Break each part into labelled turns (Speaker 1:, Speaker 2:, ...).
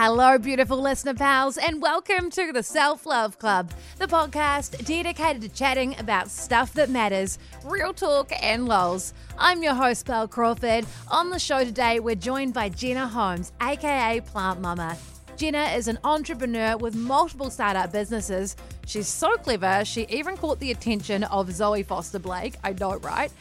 Speaker 1: Hello, beautiful listener pals, and welcome to the Self Love Club, the podcast dedicated to chatting about stuff that matters, real talk and lols. I'm your host, Bel Crawford. On the show today, we're joined by Jenna Holmes, aka Plant Mama. Jenna is an entrepreneur with multiple startup businesses. She's so clever, she even caught the attention of Zoe Foster Blake. I know, right?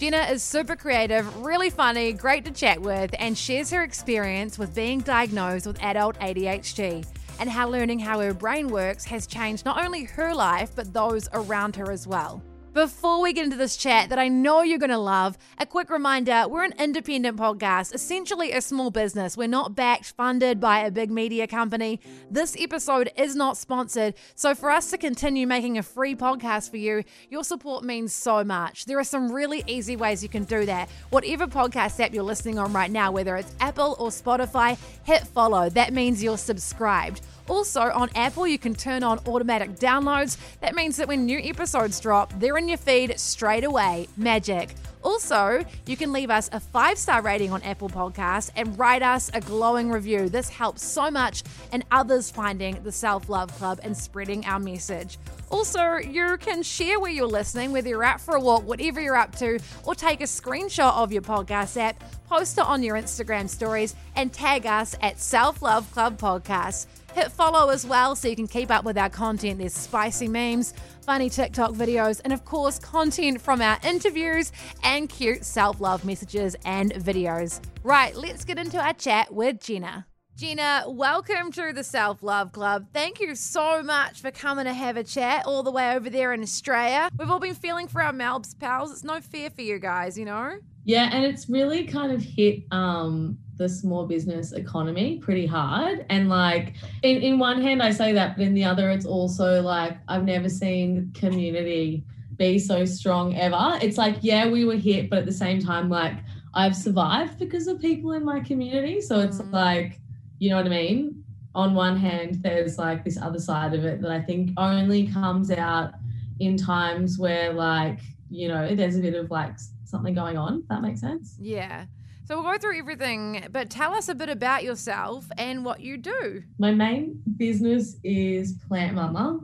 Speaker 1: Jenna is super creative, really funny, great to chat with, and shares her experience with being diagnosed with adult ADHD and how learning how her brain works has changed not only her life, but those around her as well. Before we get into this chat that I know you're going to love, a quick reminder we're an independent podcast, essentially a small business. We're not backed, funded by a big media company. This episode is not sponsored. So, for us to continue making a free podcast for you, your support means so much. There are some really easy ways you can do that. Whatever podcast app you're listening on right now, whether it's Apple or Spotify, hit follow. That means you're subscribed. Also, on Apple, you can turn on automatic downloads. That means that when new episodes drop, they're in your feed straight away. Magic. Also, you can leave us a five star rating on Apple Podcasts and write us a glowing review. This helps so much in others finding the Self Love Club and spreading our message. Also, you can share where you're listening, whether you're out for a walk, whatever you're up to, or take a screenshot of your podcast app, post it on your Instagram stories, and tag us at Self Love Club Podcast. Hit follow as well so you can keep up with our content. There's spicy memes, funny TikTok videos, and of course, content from our interviews and cute self love messages and videos. Right, let's get into our chat with Jenna. Jenna, welcome to the Self Love Club. Thank you so much for coming to have a chat all the way over there in Australia. We've all been feeling for our Melbs pals. It's no fear for you guys, you know?
Speaker 2: Yeah, and it's really kind of hit um the small business economy pretty hard. And like in, in one hand I say that, but in the other it's also like I've never seen community be so strong ever. It's like, yeah, we were hit, but at the same time, like I've survived because of people in my community. So it's mm. like, you know what I mean? On one hand, there's like this other side of it that I think only comes out in times where like, you know, there's a bit of like something going on. that makes sense.
Speaker 1: Yeah. So we'll go through everything, but tell us a bit about yourself and what you do.
Speaker 2: My main business is Plant Mama.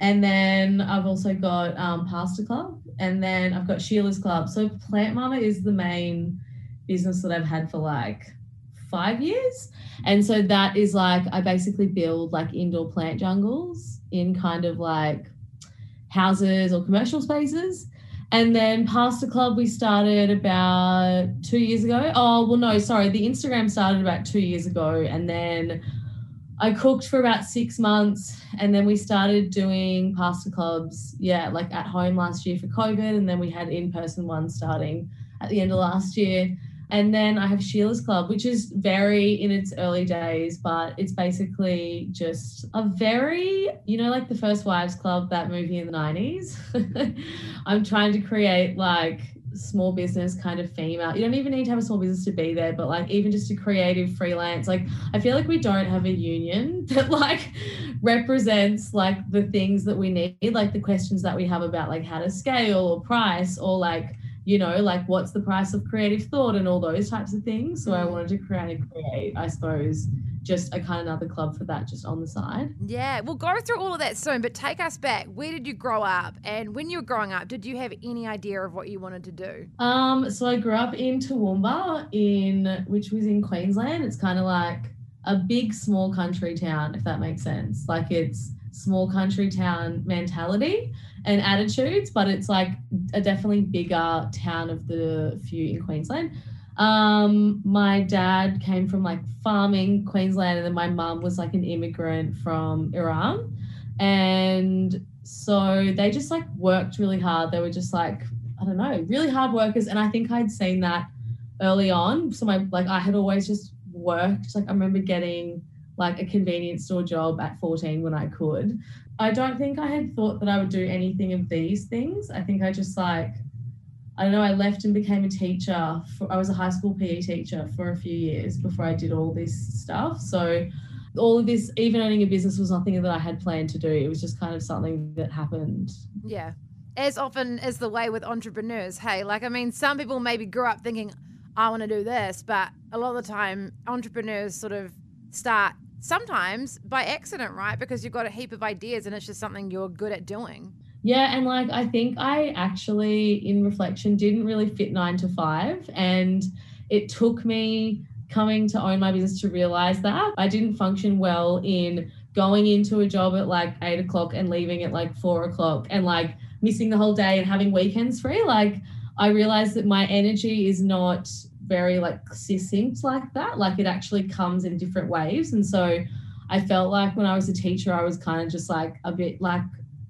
Speaker 2: And then I've also got um, Pasta Club, and then I've got Sheila's Club. So Plant Mama is the main business that I've had for like five years. And so that is like, I basically build like indoor plant jungles in kind of like houses or commercial spaces. And then Pasta Club, we started about two years ago. Oh, well, no, sorry. The Instagram started about two years ago. And then I cooked for about six months. And then we started doing pasta clubs, yeah, like at home last year for COVID. And then we had in person ones starting at the end of last year. And then I have Sheila's Club, which is very in its early days, but it's basically just a very, you know, like the First Wives Club, that movie in the 90s. I'm trying to create like small business kind of female. You don't even need to have a small business to be there, but like even just a creative freelance. Like I feel like we don't have a union that like represents like the things that we need, like the questions that we have about like how to scale or price or like you know, like what's the price of creative thought and all those types of things. So I mm. wanted to create, create, I suppose, just a kind of another club for that just on the side.
Speaker 1: Yeah, we'll go through all of that soon, but take us back. Where did you grow up? And when you were growing up, did you have any idea of what you wanted to do?
Speaker 2: Um, so I grew up in Toowoomba, in which was in Queensland. It's kind of like a big small country town, if that makes sense. Like it's small country town mentality and attitudes, but it's like a definitely bigger town of the few in Queensland. Um, my dad came from like farming Queensland, and then my mum was like an immigrant from Iran. And so they just like worked really hard. They were just like, I don't know, really hard workers. And I think I'd seen that early on. So my like I had always just worked. Like I remember getting like a convenience store job at 14 when I could. I don't think I had thought that I would do anything of these things. I think I just like I don't know, I left and became a teacher. For, I was a high school PE teacher for a few years before I did all this stuff. So all of this, even owning a business was nothing that I had planned to do. It was just kind of something that happened.
Speaker 1: Yeah. As often is the way with entrepreneurs, hey, like, I mean, some people maybe grew up thinking, I want to do this, but a lot of the time, entrepreneurs sort of start sometimes by accident, right? Because you've got a heap of ideas and it's just something you're good at doing.
Speaker 2: Yeah, and like I think I actually, in reflection, didn't really fit nine to five. And it took me coming to own my business to realize that I didn't function well in going into a job at like eight o'clock and leaving at like four o'clock and like missing the whole day and having weekends free. Like I realized that my energy is not very like succinct like that. Like it actually comes in different waves. And so I felt like when I was a teacher, I was kind of just like a bit like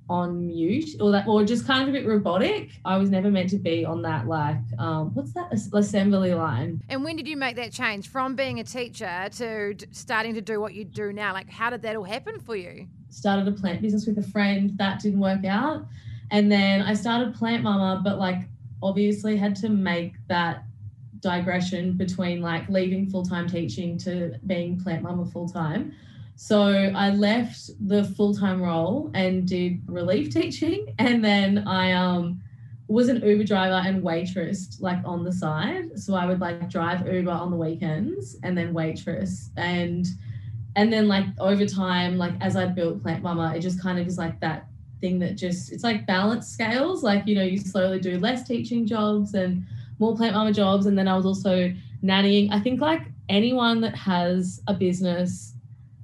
Speaker 2: on mute or that or just kind of a bit robotic. I was never meant to be on that like um what's that? Assembly line.
Speaker 1: And when did you make that change from being a teacher to starting to do what you do now? Like how did that all happen for you?
Speaker 2: Started a plant business with a friend. That didn't work out. And then i started plant mama but like obviously had to make that digression between like leaving full-time teaching to being plant mama full-time so I left the full time role and did relief teaching, and then I um was an Uber driver and waitress like on the side. So I would like drive Uber on the weekends and then waitress and and then like over time, like as I built Plant Mama, it just kind of is like that thing that just it's like balance scales. Like you know, you slowly do less teaching jobs and more Plant Mama jobs, and then I was also nannying. I think like anyone that has a business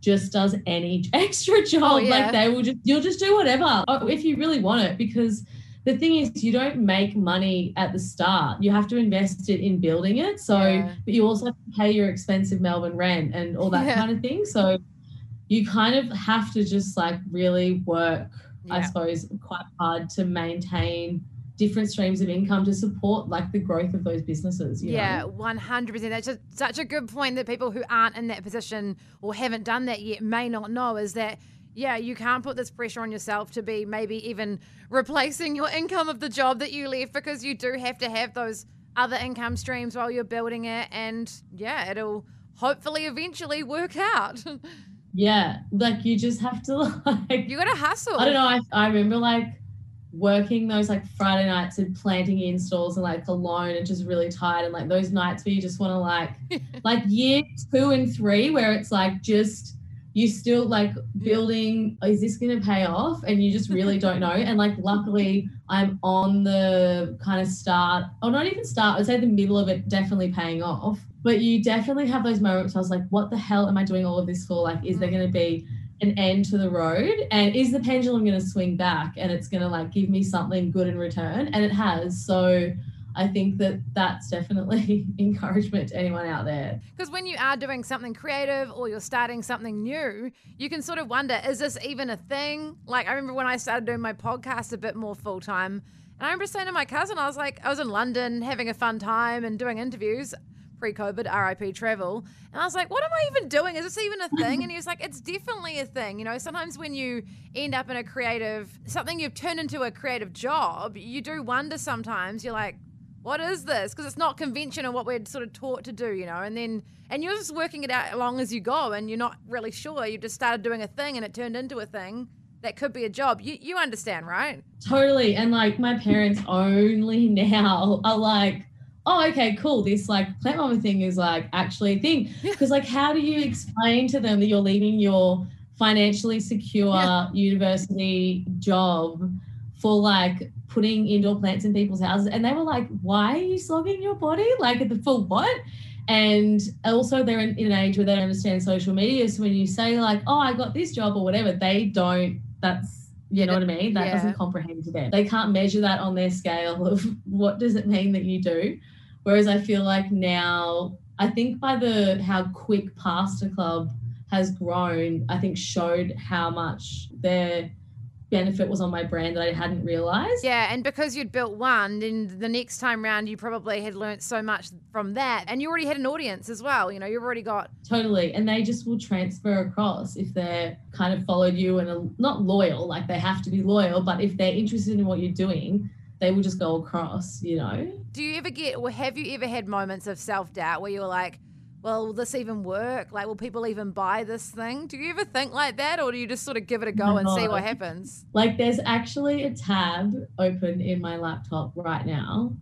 Speaker 2: just does any extra oh, job. Oh, yeah. Like they will just, you'll just do whatever oh, if you really want it. Because the thing is, you don't make money at the start. You have to invest it in building it. So, yeah. but you also have to pay your expensive Melbourne rent and all that yeah. kind of thing. So, you kind of have to just like really work, I suppose, quite hard to maintain different streams of income to support like the growth of those businesses.
Speaker 1: yeah, one hundred percent. That's just such a good point that people who aren't in that position or haven't done that yet may not know is that. Yeah, you can't put this pressure on yourself to be maybe even replacing your income of the job that you left because you do have to have those other income streams while you're building it. And yeah, it'll hopefully eventually work out.
Speaker 2: yeah, like you just have to like.
Speaker 1: You got to hustle.
Speaker 2: I don't know. I, I remember like working those like Friday nights and planting installs and like alone and just really tired and like those nights where you just want to like like year two and three where it's like just you still like building is this going to pay off? And you just really don't know. And like luckily i'm on the kind of start or not even start i'd say the middle of it definitely paying off. But you definitely have those moments i was like what the hell am i doing all of this for? Like is there mm. going to be an end to the road and is the pendulum going to swing back and it's going to like give me something good in return and it has so I think that that's definitely encouragement to anyone out there.
Speaker 1: Because when you are doing something creative or you're starting something new, you can sort of wonder, is this even a thing? Like, I remember when I started doing my podcast a bit more full time, and I remember saying to my cousin, I was like, I was in London having a fun time and doing interviews pre COVID, RIP travel. And I was like, what am I even doing? Is this even a thing? And he was like, it's definitely a thing. You know, sometimes when you end up in a creative, something you've turned into a creative job, you do wonder sometimes, you're like, what is this? Because it's not conventional what we're sort of taught to do, you know. And then, and you're just working it out along as you go, and you're not really sure. You just started doing a thing, and it turned into a thing that could be a job. You you understand, right?
Speaker 2: Totally. And like my parents only now are like, oh, okay, cool. This like plant mama thing is like actually a thing. Because like, how do you explain to them that you're leaving your financially secure yeah. university job for like putting indoor plants in people's houses? And they were like, why are you slogging your body? Like for what? And also they're in, in an age where they don't understand social media. So when you say like, oh, I got this job or whatever, they don't, that's you know what I mean? That yeah. doesn't comprehend to them. They can't measure that on their scale of what does it mean that you do. Whereas I feel like now, I think by the how quick Pasta Club has grown, I think showed how much their benefit was on my brand that I hadn't realized.
Speaker 1: Yeah, and because you'd built one, then the next time round you probably had learnt so much from that. And you already had an audience as well. You know, you've already got
Speaker 2: Totally. And they just will transfer across if they're kind of followed you and are not loyal, like they have to be loyal, but if they're interested in what you're doing, they will just go across, you know.
Speaker 1: Do you ever get, or have you ever had moments of self doubt where you're like, well, will this even work? Like, will people even buy this thing? Do you ever think like that, or do you just sort of give it a go no. and see what happens?
Speaker 2: Like, there's actually a tab open in my laptop right now,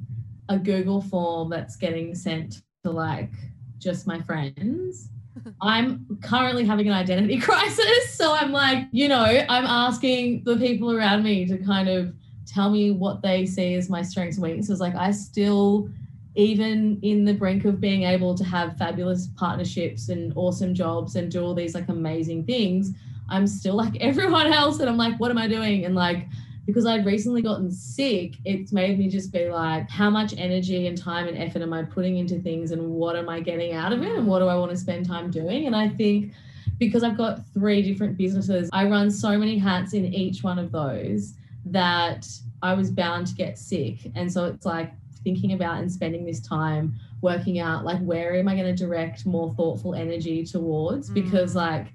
Speaker 2: a Google form that's getting sent to like just my friends. I'm currently having an identity crisis. So I'm like, you know, I'm asking the people around me to kind of tell me what they see as my strengths and weaknesses. Like, I still, even in the brink of being able to have fabulous partnerships and awesome jobs and do all these like amazing things, I'm still like everyone else. And I'm like, what am I doing? And like, because I'd recently gotten sick, it's made me just be like, how much energy and time and effort am I putting into things and what am I getting out of it and what do I want to spend time doing? And I think because I've got three different businesses, I run so many hats in each one of those that I was bound to get sick. And so it's like thinking about and spending this time working out like where am I going to direct more thoughtful energy towards? Mm. Because like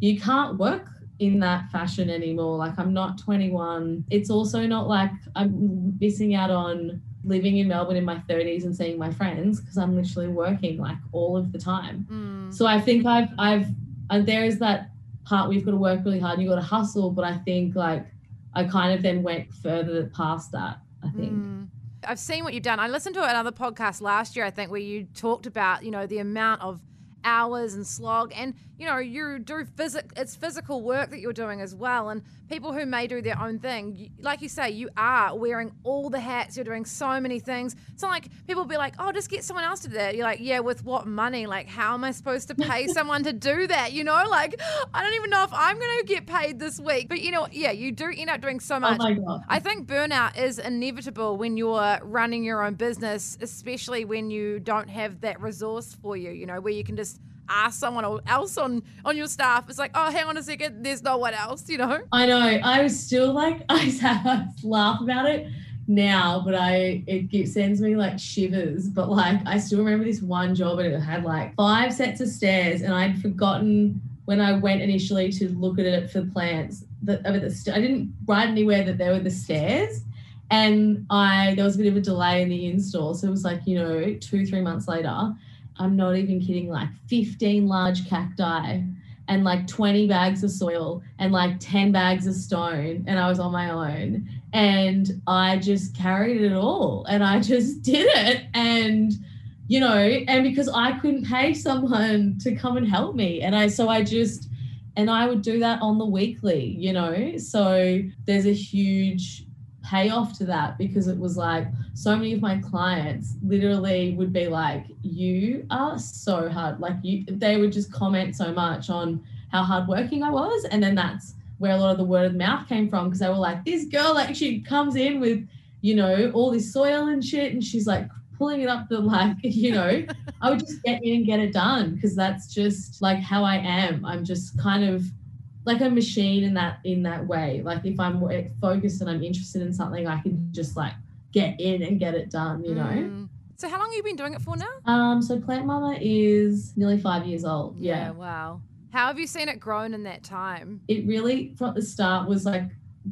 Speaker 2: you can't work in that fashion anymore. Like I'm not 21. It's also not like I'm missing out on living in Melbourne in my 30s and seeing my friends because I'm literally working like all of the time. Mm. So I think I've I've and there is that part where you've got to work really hard and you've got to hustle, but I think like I kind of then went further past that, I think. Mm.
Speaker 1: I've seen what you've done. I listened to another podcast last year, I think, where you talked about, you know, the amount of hours and slog. And you know you do physic it's physical work that you're doing as well. And people who may do their own thing like you say you are wearing all the hats. You're doing so many things. It's not like people be like oh just get someone else to do that. You're like yeah with what money? Like how am i supposed to pay someone to do that? You know like i don't even know if i'm to get paid this week. But you know yeah you do end up doing so oh much.
Speaker 2: oh
Speaker 1: i think burnout is inevitable when you're running your own business especially when you don't have that resource for you you know where you can just ask someone else on on your staff. It's like, oh, hang on a second, there's no one else, you know.
Speaker 2: I know. I was still like, I laugh about it now, but I it sends me like shivers. But like, I still remember this one job, and it had like five sets of stairs, and I'd forgotten when I went initially to look at it for plants that I didn't write anywhere that there were the stairs. And I there was a bit of a delay in the install. So it was like, you know, two, three months later. I'm not even kidding, like 15 large cacti and like 20 bags of soil and like 10 bags of stone. And I was on my own. And I just carried it all and I just did it. And, you know, and because I couldn't pay someone to come and help me. And I, so I just, and I would do that on the weekly, you know. So there's a huge payoff to that because it was like so many of my clients literally would be like, You are so hard. Like you they would just comment so much on how hardworking I was. And then that's where a lot of the word of mouth came from because they were like, This girl actually comes in with, you know, all this soil and shit and she's like pulling it up the like, you know, I would just get in and get it done because that's just like how I am. I'm just kind of like a machine in that in that way. Like if I'm focused and I'm interested in something, I can just like get in and get it done. You know. Mm.
Speaker 1: So how long have you been doing it for now?
Speaker 2: Um, so Plant Mama is nearly five years old. Yeah.
Speaker 1: yeah. Wow. How have you seen it grown in that time?
Speaker 2: It really, from the start, was like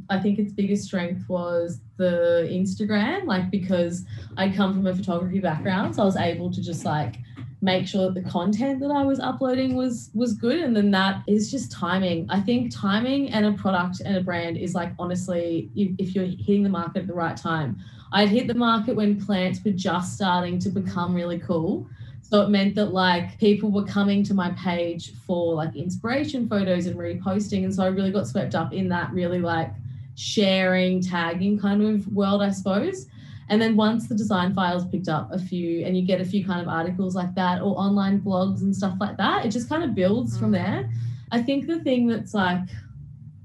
Speaker 2: I think its biggest strength was the Instagram, like because I come from a photography background, so I was able to just like make sure that the content that I was uploading was was good. And then that is just timing. I think timing and a product and a brand is like honestly, if, you're hitting the market at the right time. I'd hit the market when plants were just starting to become really cool. So it meant that like people were coming to my page for like inspiration photos and reposting. And so I really got swept up in that really like sharing, tagging kind of world, I suppose. And then once the design files picked up a few and you get a few kind of articles like that or online blogs and stuff like that, it just kind of builds mm. from there. I think the thing that's like,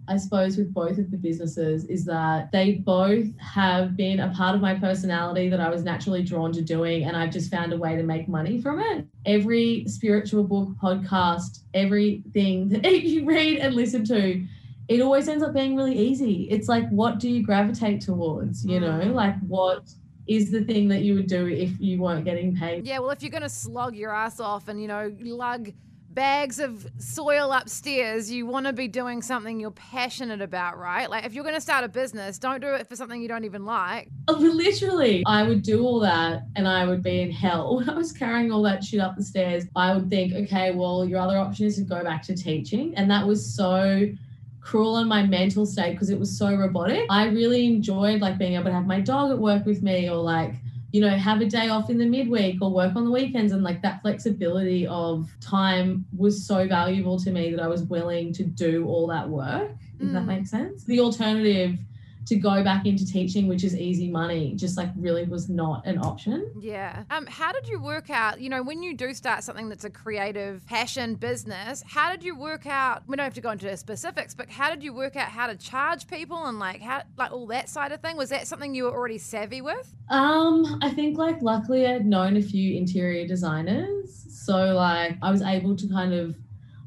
Speaker 2: I suppose, with both of the businesses is that they both have been a part of my personality that I was naturally drawn to doing, and I've just found a way to make money from it. Every spiritual book, podcast, everything that you read and listen to, it always ends up being really easy. It's like, what do you gravitate towards? You know, mm. like what is the thing that you would do if you weren't getting paid?
Speaker 1: Yeah, well, if you're going to slog your ass off and, you know, lug bags of soil upstairs, you want to be doing something you're passionate about, right? Like if you're going to start a business, don't do it for something you don't even like.
Speaker 2: Oh, literally, I would do all that and I would be in hell. When I was carrying all that shit up the stairs, I would think, okay, well, your other option is to go back to teaching. And that was so cruel on my mental state because it was so robotic. I really enjoyed like being able to have my dog at work with me or like you know, have a day off in the midweek or work on the weekends. And like that flexibility of time was so valuable to me that I was willing to do all that work, if mm. that makes sense. The alternative to go back into teaching, which is easy money, just like really was not an option.
Speaker 1: Yeah. Um, how did you work out, you know, when you do start something that's a creative passion business, how did you work out, we don't have to go into specifics, but how did you work out how to charge people and like how, like all that side of thing? Was that something you were already savvy with?
Speaker 2: Um, I think like luckily I'd known a few interior designers. So like I was able to kind of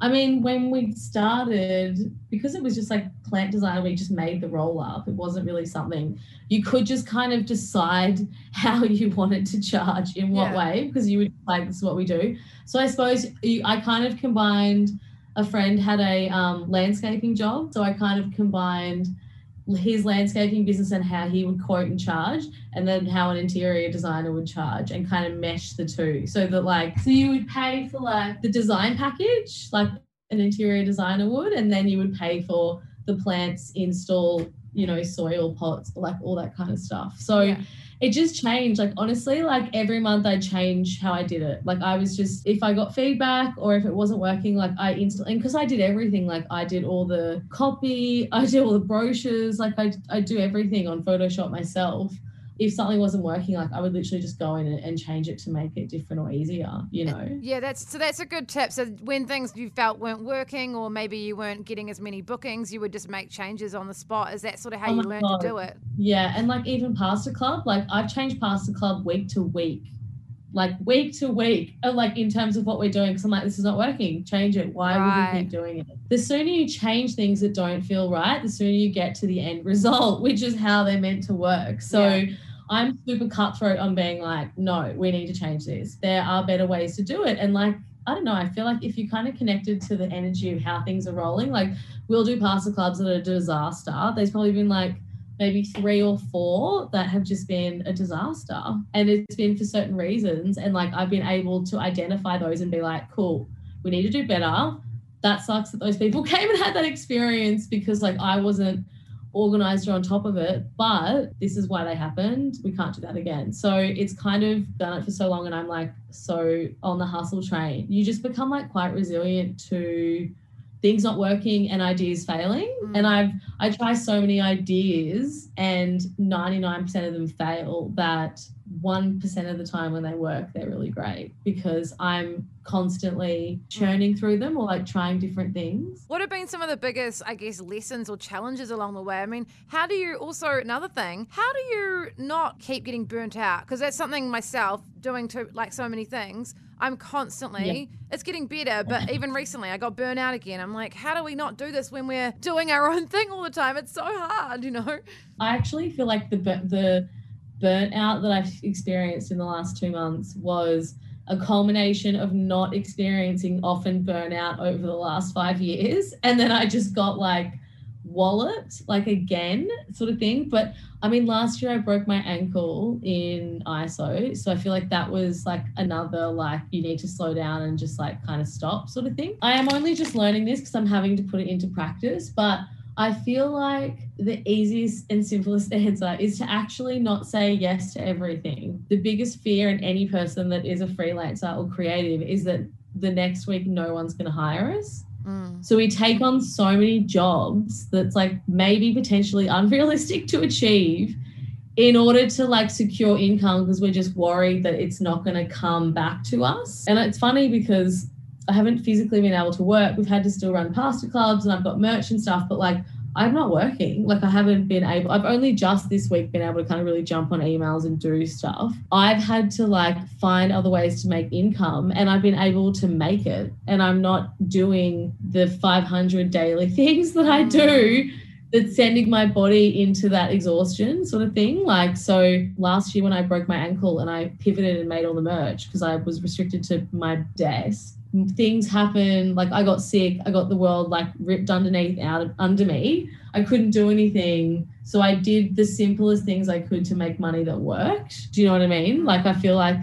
Speaker 2: I mean, when we started, because it was just like plant design, we just made the roll up. It wasn't really something you could just kind of decide how you wanted to charge in what yeah. way, because you would like, this is what we do. So I suppose I kind of combined, a friend had a um, landscaping job. So I kind of combined his landscaping business and how he would quote and charge and then how an interior designer would charge and kind of mesh the two. So that like so you would pay for like the design package like an interior designer would and then you would pay for the plants install you know soil pots like all that kind of stuff. So yeah it just changed. Like honestly, like every month I change how I did it. Like I was just if I got feedback or if it wasn't working, like I instantly because I did everything. Like I did all the copy, I did all the brochures, like I I do everything on Photoshop myself if something wasn't working, like I would literally just go in and, change it to make it different or easier, you know?
Speaker 1: Yeah, that's so that's a good tip. So when things you felt weren't working or maybe you weren't getting as many bookings, you would just make changes on the spot. Is that sort of how oh you learned God. to do it?
Speaker 2: Yeah. And like even Pasta Club, like I've changed Pasta Club week to week. Like week to week, uh, like in terms of what we're doing, because I'm like, this is not working. Change it. Why right. would we keep doing it? The sooner you change things that don't feel right, the sooner you get to the end result, which is how they're meant to work. So yeah I'm super cutthroat on being like, no, we need to change this. There are better ways to do it. And like, I don't know, I feel like if you kind of connected to the energy of how things are rolling, like we'll do pasta clubs that are a disaster. There's probably been like maybe three or four that have just been a disaster. And it's been for certain reasons. And like I've been able to identify those and be like, cool, we need to do better. That sucks that those people came and had that experience because like I wasn't organized or on top of it, but this is why they happened. We can't do that again. So it's kind of done it for so long, and I'm like so on the hustle train. You just become like quite resilient to things not working and ideas failing. Mm. And I've I try so many ideas and 99% of them fail that 1% of the time when they work, they're really great because I'm constantly churning through them or like trying different things.
Speaker 1: What have been some of the biggest, I guess, lessons or challenges along the way? I mean, how do you also, another thing, how do you not keep getting burnt out? Because that's something myself doing to like so many things. I'm constantly, yeah. it's getting better, but even recently I got burnt out again. I'm like, how do we not do this when we're doing our own thing all the time? It's so hard, you know?
Speaker 2: I actually feel like the, the, burnout that I've experienced in the last two months was a culmination of not experiencing often burnout over the last five years. And then I just got like wallet, like again, sort of thing. But I mean, last year I broke my ankle in ISO. So I feel like that was like another, like, you need to slow down and just like kind of stop sort of thing. I am only just learning this because I'm having to put it into practice. But I feel like the easiest and simplest answer is to actually not say yes to everything. The biggest fear in any person that is a freelancer or creative is that the next week no one's going to hire us. Mm. So we take on so many jobs that's like maybe potentially unrealistic to achieve in order to like secure income because we're just worried that it's not going to come back to us. And it's funny because I haven't physically been able to work. We've had to still run pasta clubs and I've got merch and stuff, but like I'm not working. Like I haven't been able, I've only just this week been able to kind of really jump on emails and do stuff. I've had to like find other ways to make income and I've been able to make it. And I'm not doing the 500 daily things that I do mm. that's sending my body into that exhaustion sort of thing. Like, so last year when I broke my ankle and I pivoted and made all the merch because I was restricted to my desk, things happen like i got sick i got the world like ripped underneath out of, under me. I couldn't do anything. So i did the simplest things i could to make money that worked. Do you know what i mean? Like i feel like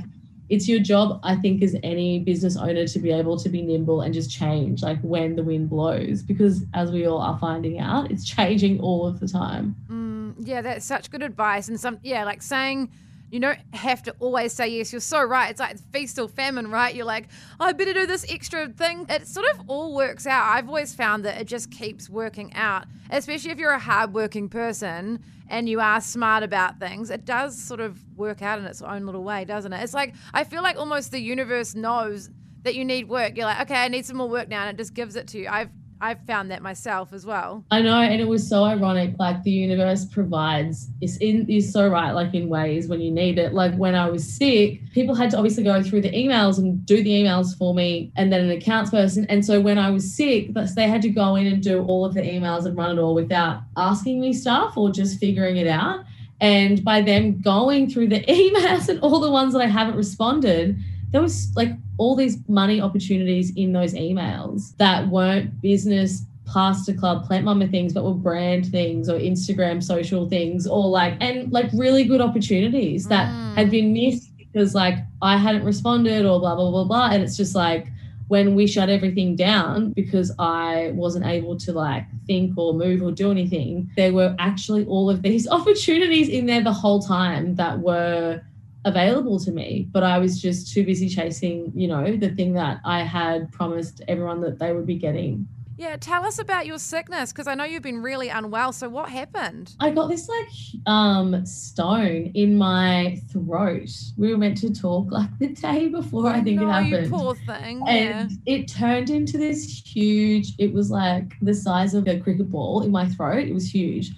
Speaker 2: it's your job i think as any business owner to be able to be nimble and just change like when the wind blows because as we all are finding out it's changing all of the time.
Speaker 1: Mm, yeah that's such good advice and some yeah like saying you don't have to always say yes. You're so right. It's like feast or famine, right? You're like, oh, I better do this extra thing. It sort of all works out. I've always found that it just keeps working out, especially if you're a hardworking person and you are smart about things. It does sort of work out in its own little way, doesn't it? It's like, I feel like almost the universe knows that you need work. You're like, okay, I need some more work now, and it just gives it to you. I've I've found that myself as well.
Speaker 2: I know, and it was so ironic. Like the universe provides is in is so right, like in ways when you need it. Like when I was sick, people had to obviously go through the emails and do the emails for me, and then an accounts person. And so when I was sick, they had to go in and do all of the emails and run it all without asking me stuff or just figuring it out. And by them going through the emails and all the ones that I haven't responded, there was like all these money opportunities in those emails that weren't business pasta club plant mama things but were brand things or instagram social things or like and like really good opportunities that mm. had been missed because like i hadn't responded or blah blah blah blah and it's just like when we shut everything down because i wasn't able to like think or move or do anything there were actually all of these opportunities in there the whole time that were available to me but i was just too busy chasing you know the thing that i had promised everyone that they would be getting.
Speaker 1: Yeah tell us about your sickness because i know you've been really unwell. So what happened?
Speaker 2: I got this like um stone in my throat. We were meant to talk like the day before i think
Speaker 1: no,
Speaker 2: it happened.
Speaker 1: you poor thing
Speaker 2: and yeah. it turned into this huge it was like the size of a cricket ball in my throat. It was huge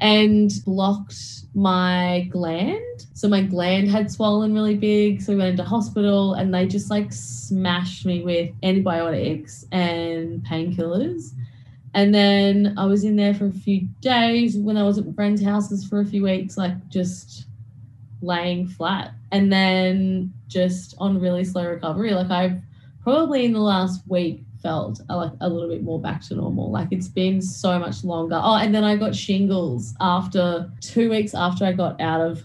Speaker 2: and blocked my gland. So my gland had swollen really big. So we went into hospital and they just like smashed me with antibiotics and painkillers. And then I was in there for a few days when I was at friends' houses for a few weeks, like just laying flat. And then just on really slow recovery. Like I've probably in the last week felt a, like a little bit more back to normal. Like it's been so much longer. Oh, and then I got shingles after two weeks after I got out of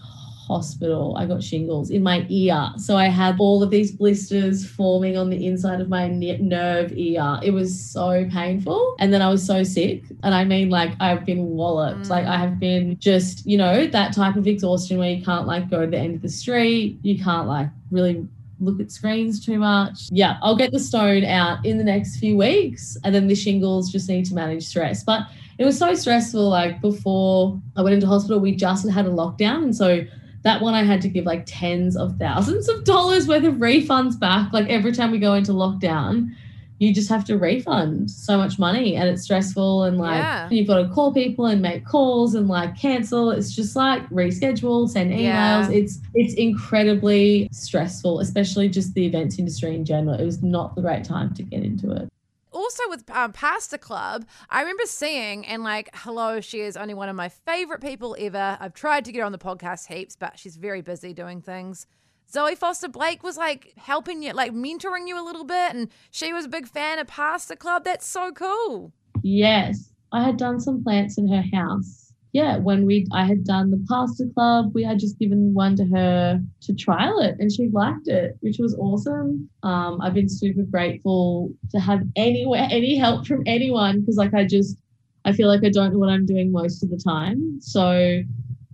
Speaker 2: hospital. I got shingles in my ear. So I had all of these blisters forming on the inside of my nerve ear. It was so painful. And then I was so sick. And I mean, like, I've been walloped. Mm. Like, I have been just, you know, that type of exhaustion where you can't, like, go to the end of the street. You can't, like, really look at screens too much. Yeah, I'll get the stone out in the next few weeks. And then the shingles just need to manage stress. But it was so stressful. Like before I went into hospital, we just had a lockdown. And so that one I had to give like tens of thousands of dollars worth of refunds back. Like every time we go into lockdown, you just have to refund so much money and it's stressful and like yeah. you've got to call people and make calls and like cancel it's just like reschedule send emails yeah. it's it's incredibly stressful especially just the events industry in general it was not the right time to get into it
Speaker 1: also with um, Pasta Club, I remember seeing and like, hello, she is only one of my favorite people ever. I've tried to get her on the podcast heaps, but she's very busy doing things. Zoe Foster Blake was like helping you, like mentoring you a little bit, and she was a big fan of Pasta Club. That's so cool.
Speaker 2: Yes, I had done some plants in her house. Yeah, when we I had done the Pasta Club, we had just given one to her to trial it, and she liked it, which was awesome. Um, I've been super grateful to have anywhere any help from anyone because like I just I feel like I don't know what I'm doing most of the time. So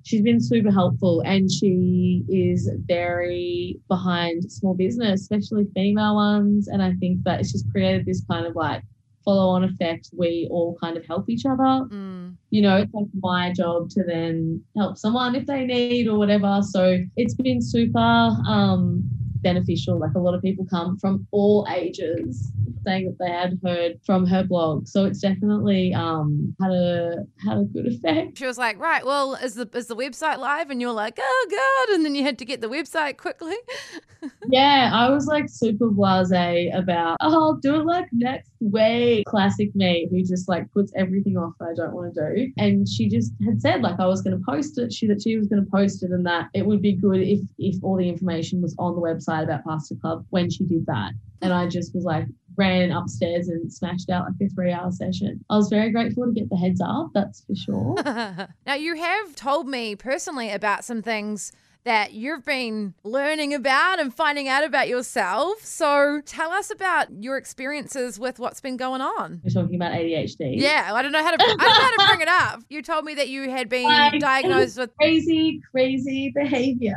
Speaker 2: she's been super helpful and she is very behind small business, especially female ones. And I think that it's just created this kind of like follow on effect. We all kind of help each other. Mm. You know, it's like my job to then help someone if they need or whatever. So it's been super um, beneficial. Like a lot of people come from all ages saying that they had heard from her blog. So it's definitely um, had a had a good effect.
Speaker 1: She was like, right, well, is the is the website live? And you're like, oh god, and then you had to get the website quickly.
Speaker 2: yeah, I was like super blasé about, oh, I'll do it like next week. Classic me, who just like puts everything off that I don't want to do. And she just had said like I was going to post it. She that she was going to post it, and that it would be good if if all the information was on the website about Pasta Club when she did that. And I just was like, ran upstairs and smashed out like a three hour session. I was very grateful to get the heads up, that's for sure.
Speaker 1: now, you have told me personally about some things that you've been learning about and finding out about yourself. So tell us about your experiences with what's been going on.
Speaker 2: You're talking about ADHD.
Speaker 1: Yeah, I don't know how to I don't know how to bring it up. You told me that you had been like, diagnosed with
Speaker 2: crazy, crazy behavior.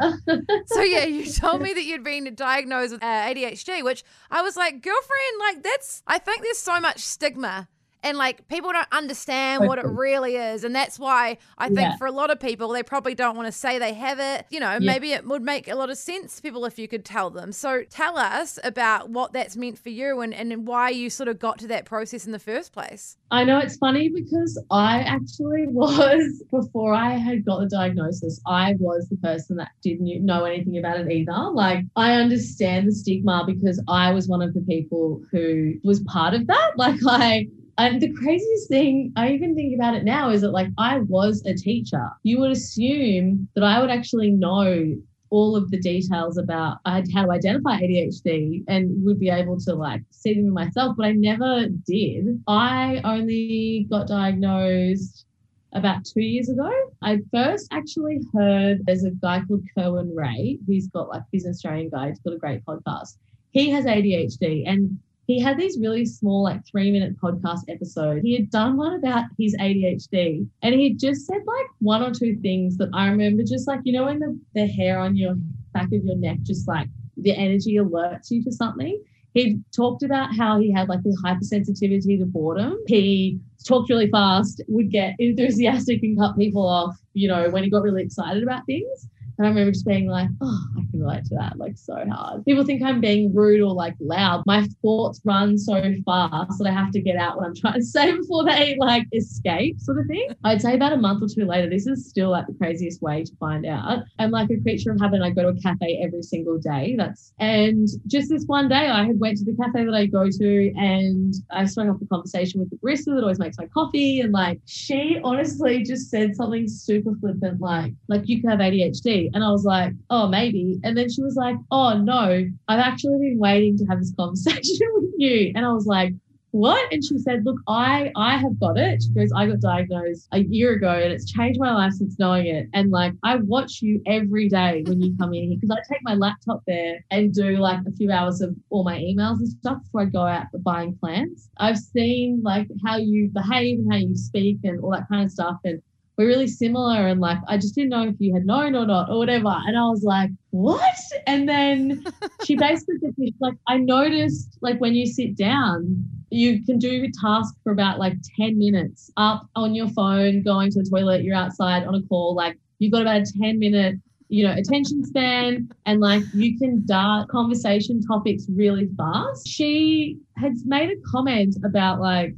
Speaker 1: so yeah, you told me that you'd been diagnosed with uh, ADHD, which I was like, girlfriend, like that's I think there's so much stigma and like people don't understand what it really is and that's why i think yeah. for a lot of people they probably don't want to say they have it. You know yeah. maybe it would make a lot of sense to people if you could tell them. So tell us about what that's meant for you and, and why you sort of got to that process in the first place.
Speaker 2: I know it's funny because i actually was before i had got the diagnosis i was the person that didn't know anything about it either. Like i understand the stigma because i was one of the people who was part of that. Like i and the craziest thing, I even think about it now, is that like I was a teacher. You would assume that I would actually know all of the details about how to identify ADHD and would be able to like see them in myself, but I never did. I only got diagnosed about two years ago. I first actually heard there's a guy called Kerwin Rae, He's got like he's an Australian guy. He's got a great podcast. He has ADHD and he had these really small, like three minute podcast episodes. He had done one about his ADHD and he just said like one or two things that I remember just like, you know, when the, the hair on your back of your neck just like the energy alerts you to something. He talked about how he had like this hypersensitivity to boredom. He talked really fast, would get enthusiastic and cut people off, you know, when he got really excited about things. And I remember just being like, oh, I can relate to that like so hard. People think I'm being rude or like loud. My thoughts run so fast that I have to get out what I'm trying to say before they like escape, sort of thing. I'd say about a month or two later, this is still like the craziest way to find out. I'm like a creature of habit. I go to a cafe every single day. That's and just this one day I had went to the cafe that I go to and I started off a conversation with the barista that always makes my coffee. And like she honestly just said something super flippant like, like you can have ADHD. And I was like, oh, maybe. And then she was like, oh, no, I've actually been waiting to have this conversation with you. And I was like, what? And she said, look, I I have got it. She goes, I got diagnosed a year ago and it's changed my life since knowing it. And like I watch you every day when you come in here because I take my laptop there and do like a few hours of all my emails and stuff before I go out buying plants. I've seen like how you behave and how you speak and all that kind of stuff. And we're really similar and like I just didn't know if you had known or not or whatever. And I was like, what? And then she basically said like, I noticed like when you sit down, you can do a task for about like 10 minutes up on your phone, going to the toilet, you're outside on a call, like you've got about a 10 minute you know, attention span and like you can dart conversation topics really fast. She has made a comment about like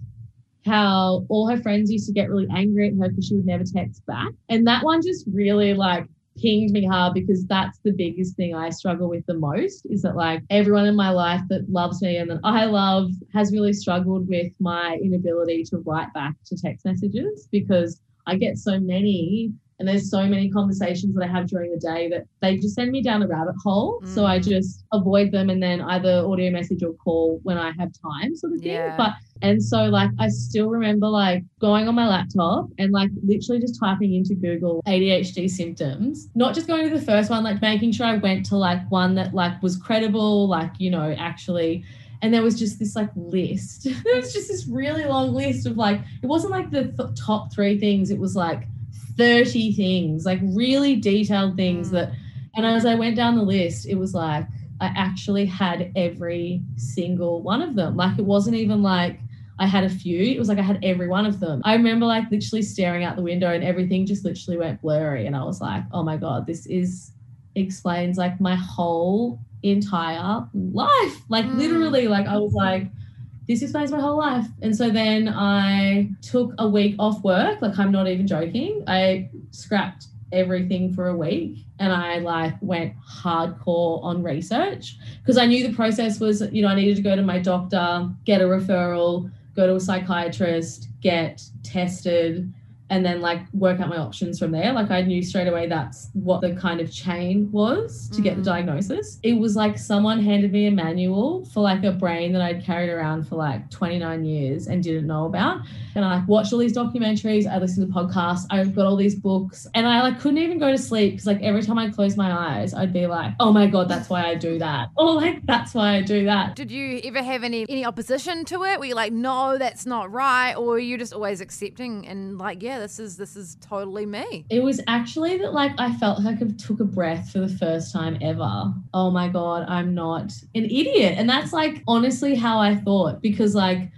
Speaker 2: how all her friends used to get really angry at her because she would never text back. And that one just really like pinged me hard because that's the biggest thing I struggle with the most is that like everyone in my life that loves me and that I love has really struggled with my inability to write back to text messages because I get so many and there's so many conversations that I have during the day that they just send me down a rabbit hole. Mm. So I mm. just avoid them and then either audio message or call when I have time, sort of thing. Yeah. But and so like I still remember like going on my laptop and like literally just typing into Google ADHD symptoms, not just going to the first one, like making sure I went to like one that like was credible, like, you know, actually and there was just this like list. there was just this really long list of like it wasn't like the th- top 3 things, it was like 30 things, like really detailed things mm. that, and as I went down the list, it was like, I actually had every single one of them. Like it wasn't even like I had a few, it was like I had every one of them. I remember like literally staring out the window and everything just literally went blurry. And I was like, oh my God, this is explains like my whole entire life. Like mm. literally, like I was like, this explains my whole life. And so then I took a week off work. Like, I'm not even joking. I scrapped everything for a week and I like went hardcore on research because I knew the process was, you know, I needed to go to my doctor, get a referral, go to a psychiatrist, get tested, and then like work out my options from there. Like I knew straight away that's what the kind of chain was to mm. get the mm. diagnosis. It was like someone handed me a manual for like a brain that I'd carried around for like 29 years and didn't know about. And I like watched all these documentaries, I listened to podcasts, I've got all these books, and I like couldn't even go to sleep because like every time I close my eyes, I'd be like, oh my God, that's why I do that. Or like that's why I do that.
Speaker 1: Did you ever have any any opposition to it? Were you like, no, that's not right? Or were you just always accepting and like, yeah, this is this is totally me.
Speaker 2: It was actually that like I felt like I took a breath for the first time ever. Oh my god, I'm not an idiot. And that's like honestly how I thought because like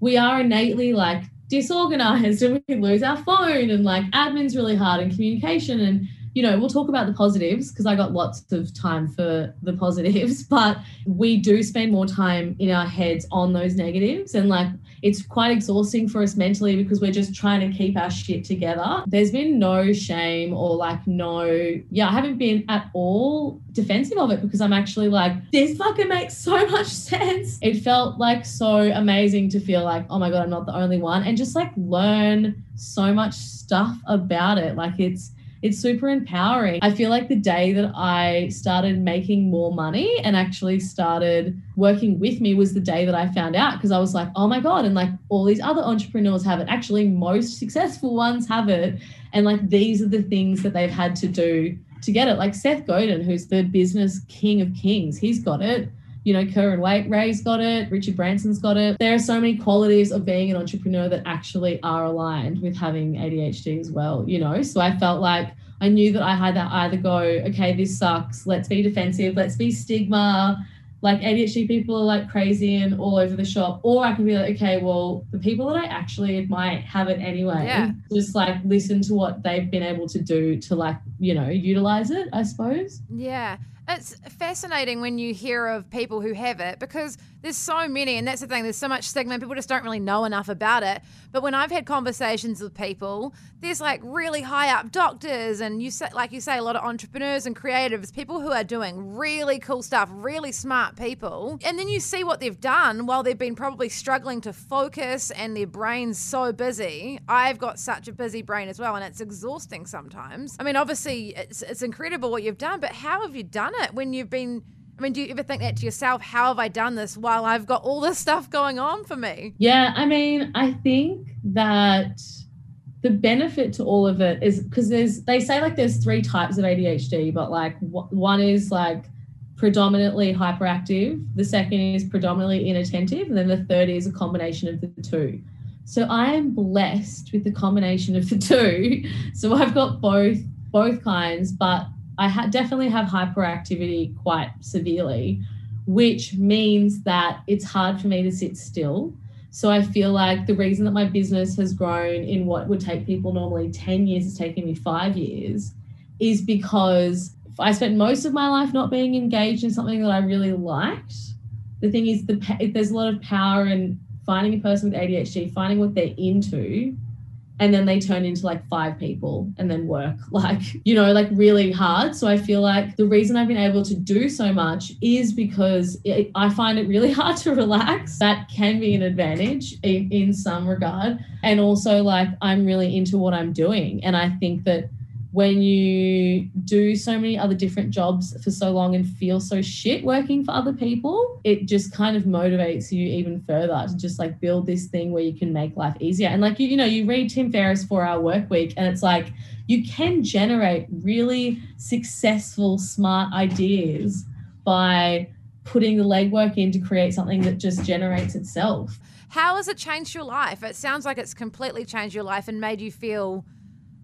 Speaker 2: we are innately like disorganized and we lose our phone and like admin's really hard and communication and you know, we'll talk about the positives because I got lots of time for the positives, but we do spend more time in our heads on those negatives. And like, it's quite exhausting for us mentally because we're just trying to keep our shit together. There's been no shame or like, no, yeah, I haven't been at all defensive of it because I'm actually like, this fucking makes so much sense. It felt like so amazing to feel like, oh my God, I'm not the only one. And just like learn so much stuff about it. Like, it's, it's super empowering. I feel like the day that I started making more money and actually started working with me was the day that I found out because I was like, oh my God. And like all these other entrepreneurs have it. Actually, most successful ones have it. And like these are the things that they've had to do to get it. Like Seth Godin, who's the business king of kings, he's got it you know, Kerwin Rae's got it, Richard Branson's got it. There are so many qualities of being an entrepreneur that actually are aligned with having ADHD as well, you know. So I felt like I knew that I had to either go, okay, this sucks, let's be defensive, let's be stigma, like ADHD people are like crazy and all over the shop, or I can be like, okay, well, the people that I actually might have it anyway. Yeah. Just like listen to what they've been able to do to like, you know, utilize it, I suppose.
Speaker 1: Yeah. It's fascinating when you hear of people who have it because there's so many, and that's the thing. There's so much stigma. People just don't really know enough about it. But when I've had conversations with people, there's like really high up doctors, and you say, like you say, a lot of entrepreneurs and creatives, people who are doing really cool stuff, really smart people. And then you see what they've done while they've been probably struggling to focus, and their brain's so busy. I've got such a busy brain as well, and it's exhausting sometimes. I mean, obviously, it's it's incredible what you've done, but how have you done it when you've been I mean, do you ever think that to yourself? How have I done this while I've got all this stuff going on for me?
Speaker 2: Yeah, I mean, I think that the benefit to all of it is because there's they say like there's three types of ADHD, but like one is like predominantly hyperactive, the second is predominantly inattentive, and then the third is a combination of the two. So I am blessed with the combination of the two. So I've got both both kinds, but I ha- definitely have hyperactivity quite severely, which means that it's hard for me to sit still. So I feel like the reason that my business has grown in what would take people normally 10 years is taking me five years is because I spent most of my life not being engaged in something that I really liked. The thing is, the there's a lot of power in finding a person with ADHD, finding what they're into, and then they turn into like five people and then work. Like you know like really hard. So i feel like the reason i've been able to do so much is because it, i find it really hard to relax. That can be an advantage in, in some regard. And also like i'm really into what i'm doing. And i think that when you do so many other different jobs for so long and feel so shit working for other people, it just kind of motivates you even further to just like build this thing where you can make life easier. And like you, you know, you read Tim Ferriss four hour work week and it's like you can generate really successful, smart ideas by putting the legwork in to create something that just generates itself.
Speaker 1: How has it changed your life? It sounds like it's completely changed your life and made you feel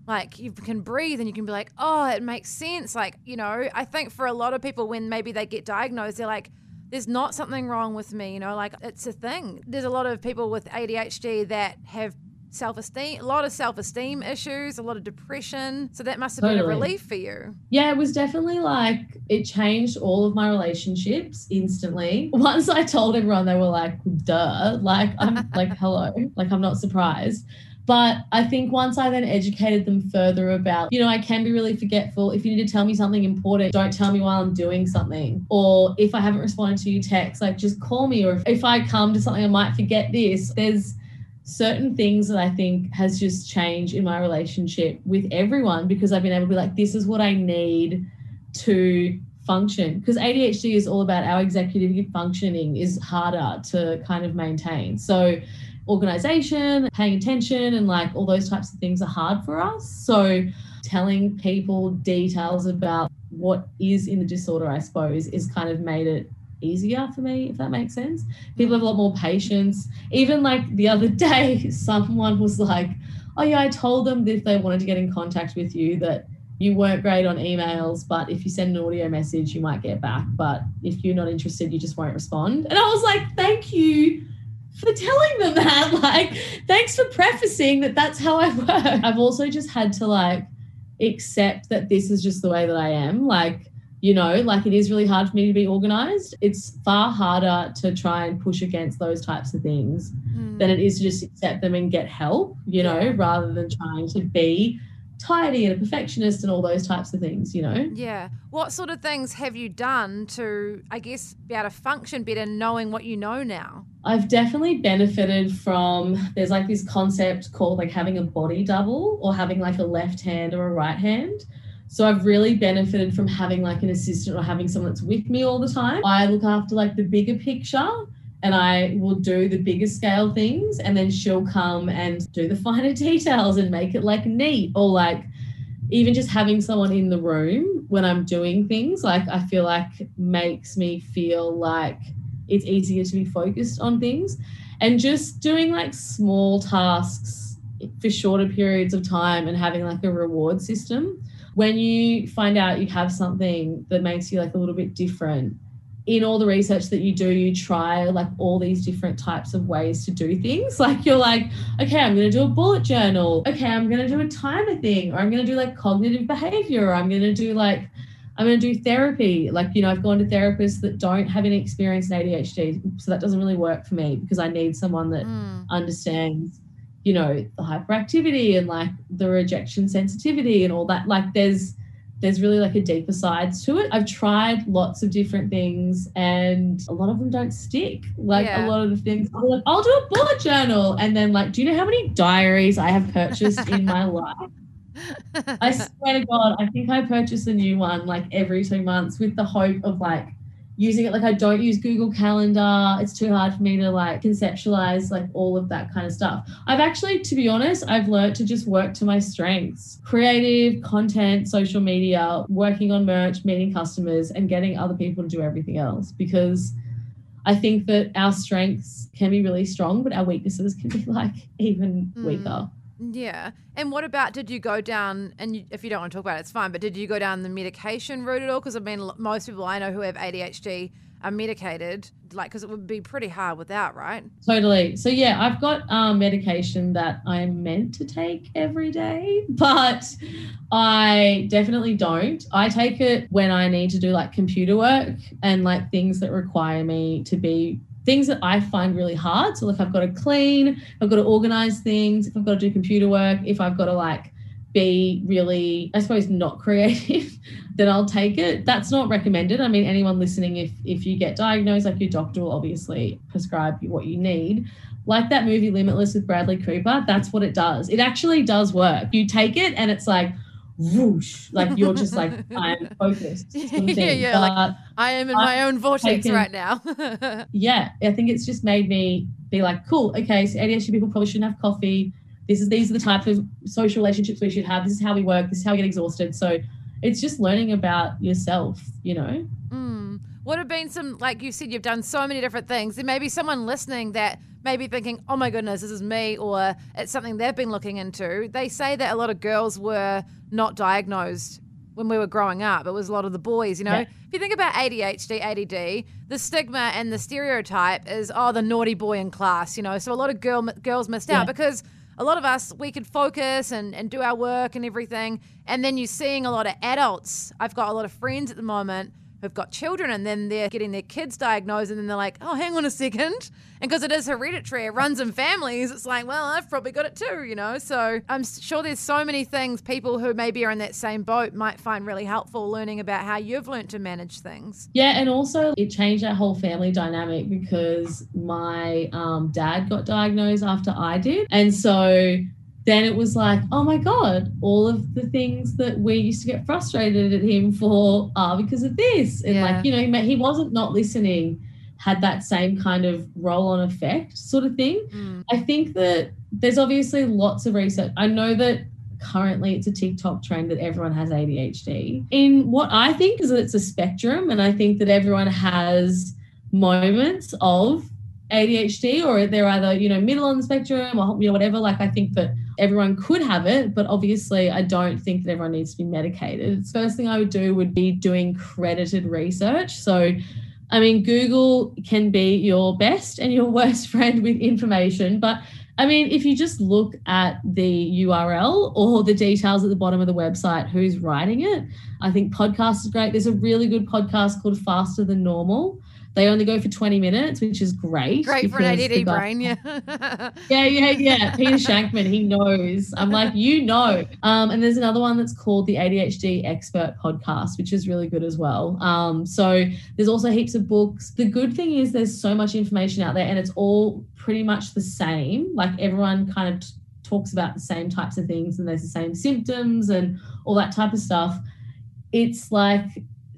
Speaker 1: like you can breathe and you can be like, oh, it makes sense. Like, you know, I think for a lot of people, when maybe they get diagnosed, they're like, there's not something wrong with me, you know, like it's a thing. There's a lot of people with ADHD that have self esteem, a lot of self esteem issues, a lot of depression. So that must have
Speaker 2: Totally.
Speaker 1: been a relief for you.
Speaker 2: Yeah, it was definitely like it changed all of my relationships instantly. Once I told everyone, they were like, duh. Like, I'm like, hello. Like, I'm not surprised. But I think once I then educated them further about, you know, I can be really forgetful. If you need to tell me something important, don't tell me while I'm doing something. Or if I haven't responded to your text, like just call me. Or if, if I come to something, I might forget this. There's certain things that I think has just changed in my relationship with everyone because I've been able to be like, this is what I need to function. Because ADHD is all about our executive functioning is harder to kind of maintain. So organization, paying attention, and like all those types of things are hard for us. So telling people details about what is in the disorder, I suppose, is kind of made it easier for me, if that makes sense. People have a lot more patience. Even like the other day, someone was like, Oh, yeah, I told them that if they wanted to get in contact with you, that you weren't great on emails, but if you send an audio message, you might get back. But if you're not interested, you just won't respond. And I was like, Thank you for telling them that. Like, thanks for prefacing that that's how I work. I've also just had to like accept that this is just the way that I am. Like, you know, like it is really hard for me to be organized. It's far harder to try and push against those types of things
Speaker 1: Mm.
Speaker 2: than it is to just accept them and get help, you know,
Speaker 1: Yeah.
Speaker 2: rather than trying to be tidy and a perfectionist and all those types of things, you know.
Speaker 1: Yeah. What sort of things have you done to, I guess, be able to function better knowing what you know now?
Speaker 2: I've definitely benefited from there's like this concept called like having a body double or having like a left hand or a right hand. So I've really benefited from having like an assistant or having someone that's with me all the time. I look after like the bigger picture and I will do the bigger scale things and then she'll come and do the finer details and make it like neat. Or like even just having someone in the room when I'm doing things like I feel like makes me feel like it's easier to be focused on things. And just doing like small tasks for shorter periods of time and having like a reward system. When you find out you have something that makes you like a little bit different in all the research that you do you try like all these different types of ways to do things like you're like okay i'm going to do a bullet journal okay i'm going to do a timer thing or i'm going to do like cognitive behavior or i'm going to do like I'm going to do therapy. Like, you know, I've gone to therapists that don't have any experience in ADHD. So that doesn't really work for me because I need someone that
Speaker 1: Mm.
Speaker 2: understands, you know, the hyperactivity and like the rejection sensitivity and all that. Like, there's, there's really like a deeper sides to it. I've tried lots of different things and a lot of them don't stick. Like
Speaker 1: Yeah.
Speaker 2: a lot of the things, I'm like, I'll do a bullet journal. And then like, do you know how many diaries I have purchased in my life? I swear to God, I think I purchase a new one like every two months with the hope of like using it. Like I don't use Google Calendar. It's too hard for me to like conceptualize like all of that kind of stuff. I've actually, to be honest, I've learned to just work to my strengths. Creative, content, social media, working on merch, meeting customers, and getting other people to do everything else because I think that our strengths can be really strong, but our weaknesses can be like even
Speaker 1: Mm.
Speaker 2: weaker.
Speaker 1: Yeah. And what about did you go down, and you, if you don't want to talk about it, it's fine, but did you go down the medication route at all? Because I mean, most people I know who have ADHD are medicated, like, because it would be pretty hard without, right?
Speaker 2: Totally. So yeah, I've got um, medication that I am meant to take every day, but I definitely don't. I take it when I need to do like computer work and like things that require me to be things that I find really hard. So like I've got to clean, I've got to organize things, if I've got to do computer work, if I've got to like be really, I suppose, not creative, then I'll take it. That's not recommended. I mean, anyone listening, if if you get diagnosed, like your doctor will obviously prescribe you what you need. Like that movie Limitless with Bradley Cooper, that's what it does. It actually does work. You take it and it's like whoosh, like you're just like, I'm focused. sort of
Speaker 1: Yeah, yeah, like- I am in
Speaker 2: I've
Speaker 1: my own vortex
Speaker 2: taken-
Speaker 1: right now.
Speaker 2: yeah, I think it's just made me be like, cool, okay, so ADHD people probably shouldn't have coffee. This is these are the type of social relationships we should have. This is how we work. This is how we get exhausted. So it's just learning about yourself, you know.
Speaker 1: Mm. What have been some, like you said, you've done so many different things. There may be someone listening that may be thinking, oh my goodness, this is me, or it's something they've been looking into. They say that a lot of girls were not diagnosed when we were growing up. It was a lot of the boys, you know.
Speaker 2: Yeah.
Speaker 1: If you think about ADHD, ADD, the stigma and the stereotype is, oh, the naughty boy in class, you know. So a lot of girl girls missed out
Speaker 2: Yeah.
Speaker 1: because a lot of us, we could focus and, and do our work and everything. And then you're seeing a lot of adults. I've got a lot of friends at the moment who've got children and then they're getting their kids diagnosed and then they're like, oh, hang on a second. And because it is hereditary, it runs in families, it's like, well, I've probably got it too, you know? So I'm sure there's so many things people who maybe are in that same boat might find really helpful learning about how you've learned to manage things.
Speaker 2: Yeah, and also it changed our whole family dynamic because my um, dad got diagnosed after I did. And so then it was like, oh my God, all of the things that we used to get frustrated at him for are because of this. And yeah. like, you know, he wasn't not listening, had that same kind of roll on effect sort of thing. Mm. I think that there's obviously lots of research. I know that currently it's a TikTok trend that everyone has ADHD. In what I think is that it's a spectrum, and I think that everyone has moments of ADHD or they're either, you know, middle on the spectrum or you know, whatever. Like I think that everyone could have it, but obviously I don't think that everyone needs to be medicated. First thing I would do would be doing credited research. So I mean, Google can be your best and your worst friend with information, but I mean, if you just look at the URL or the details at the bottom of the website, who's writing it, I think podcast is great. There's a really good podcast called Faster Than Normal they only go for 20 minutes, which is great.
Speaker 1: Great for an ADD guy, brain, yeah.
Speaker 2: yeah, yeah, yeah. Peter Shankman, he knows. I'm like, you know. Um, and there's another one that's called the ADHD Expert Podcast, which is really good as well. Um, so there's also heaps of books. The good thing is there's so much information out there and it's all pretty much the same. Like everyone kind of t- talks about the same types of things and there's the same symptoms and all that type of stuff. It's like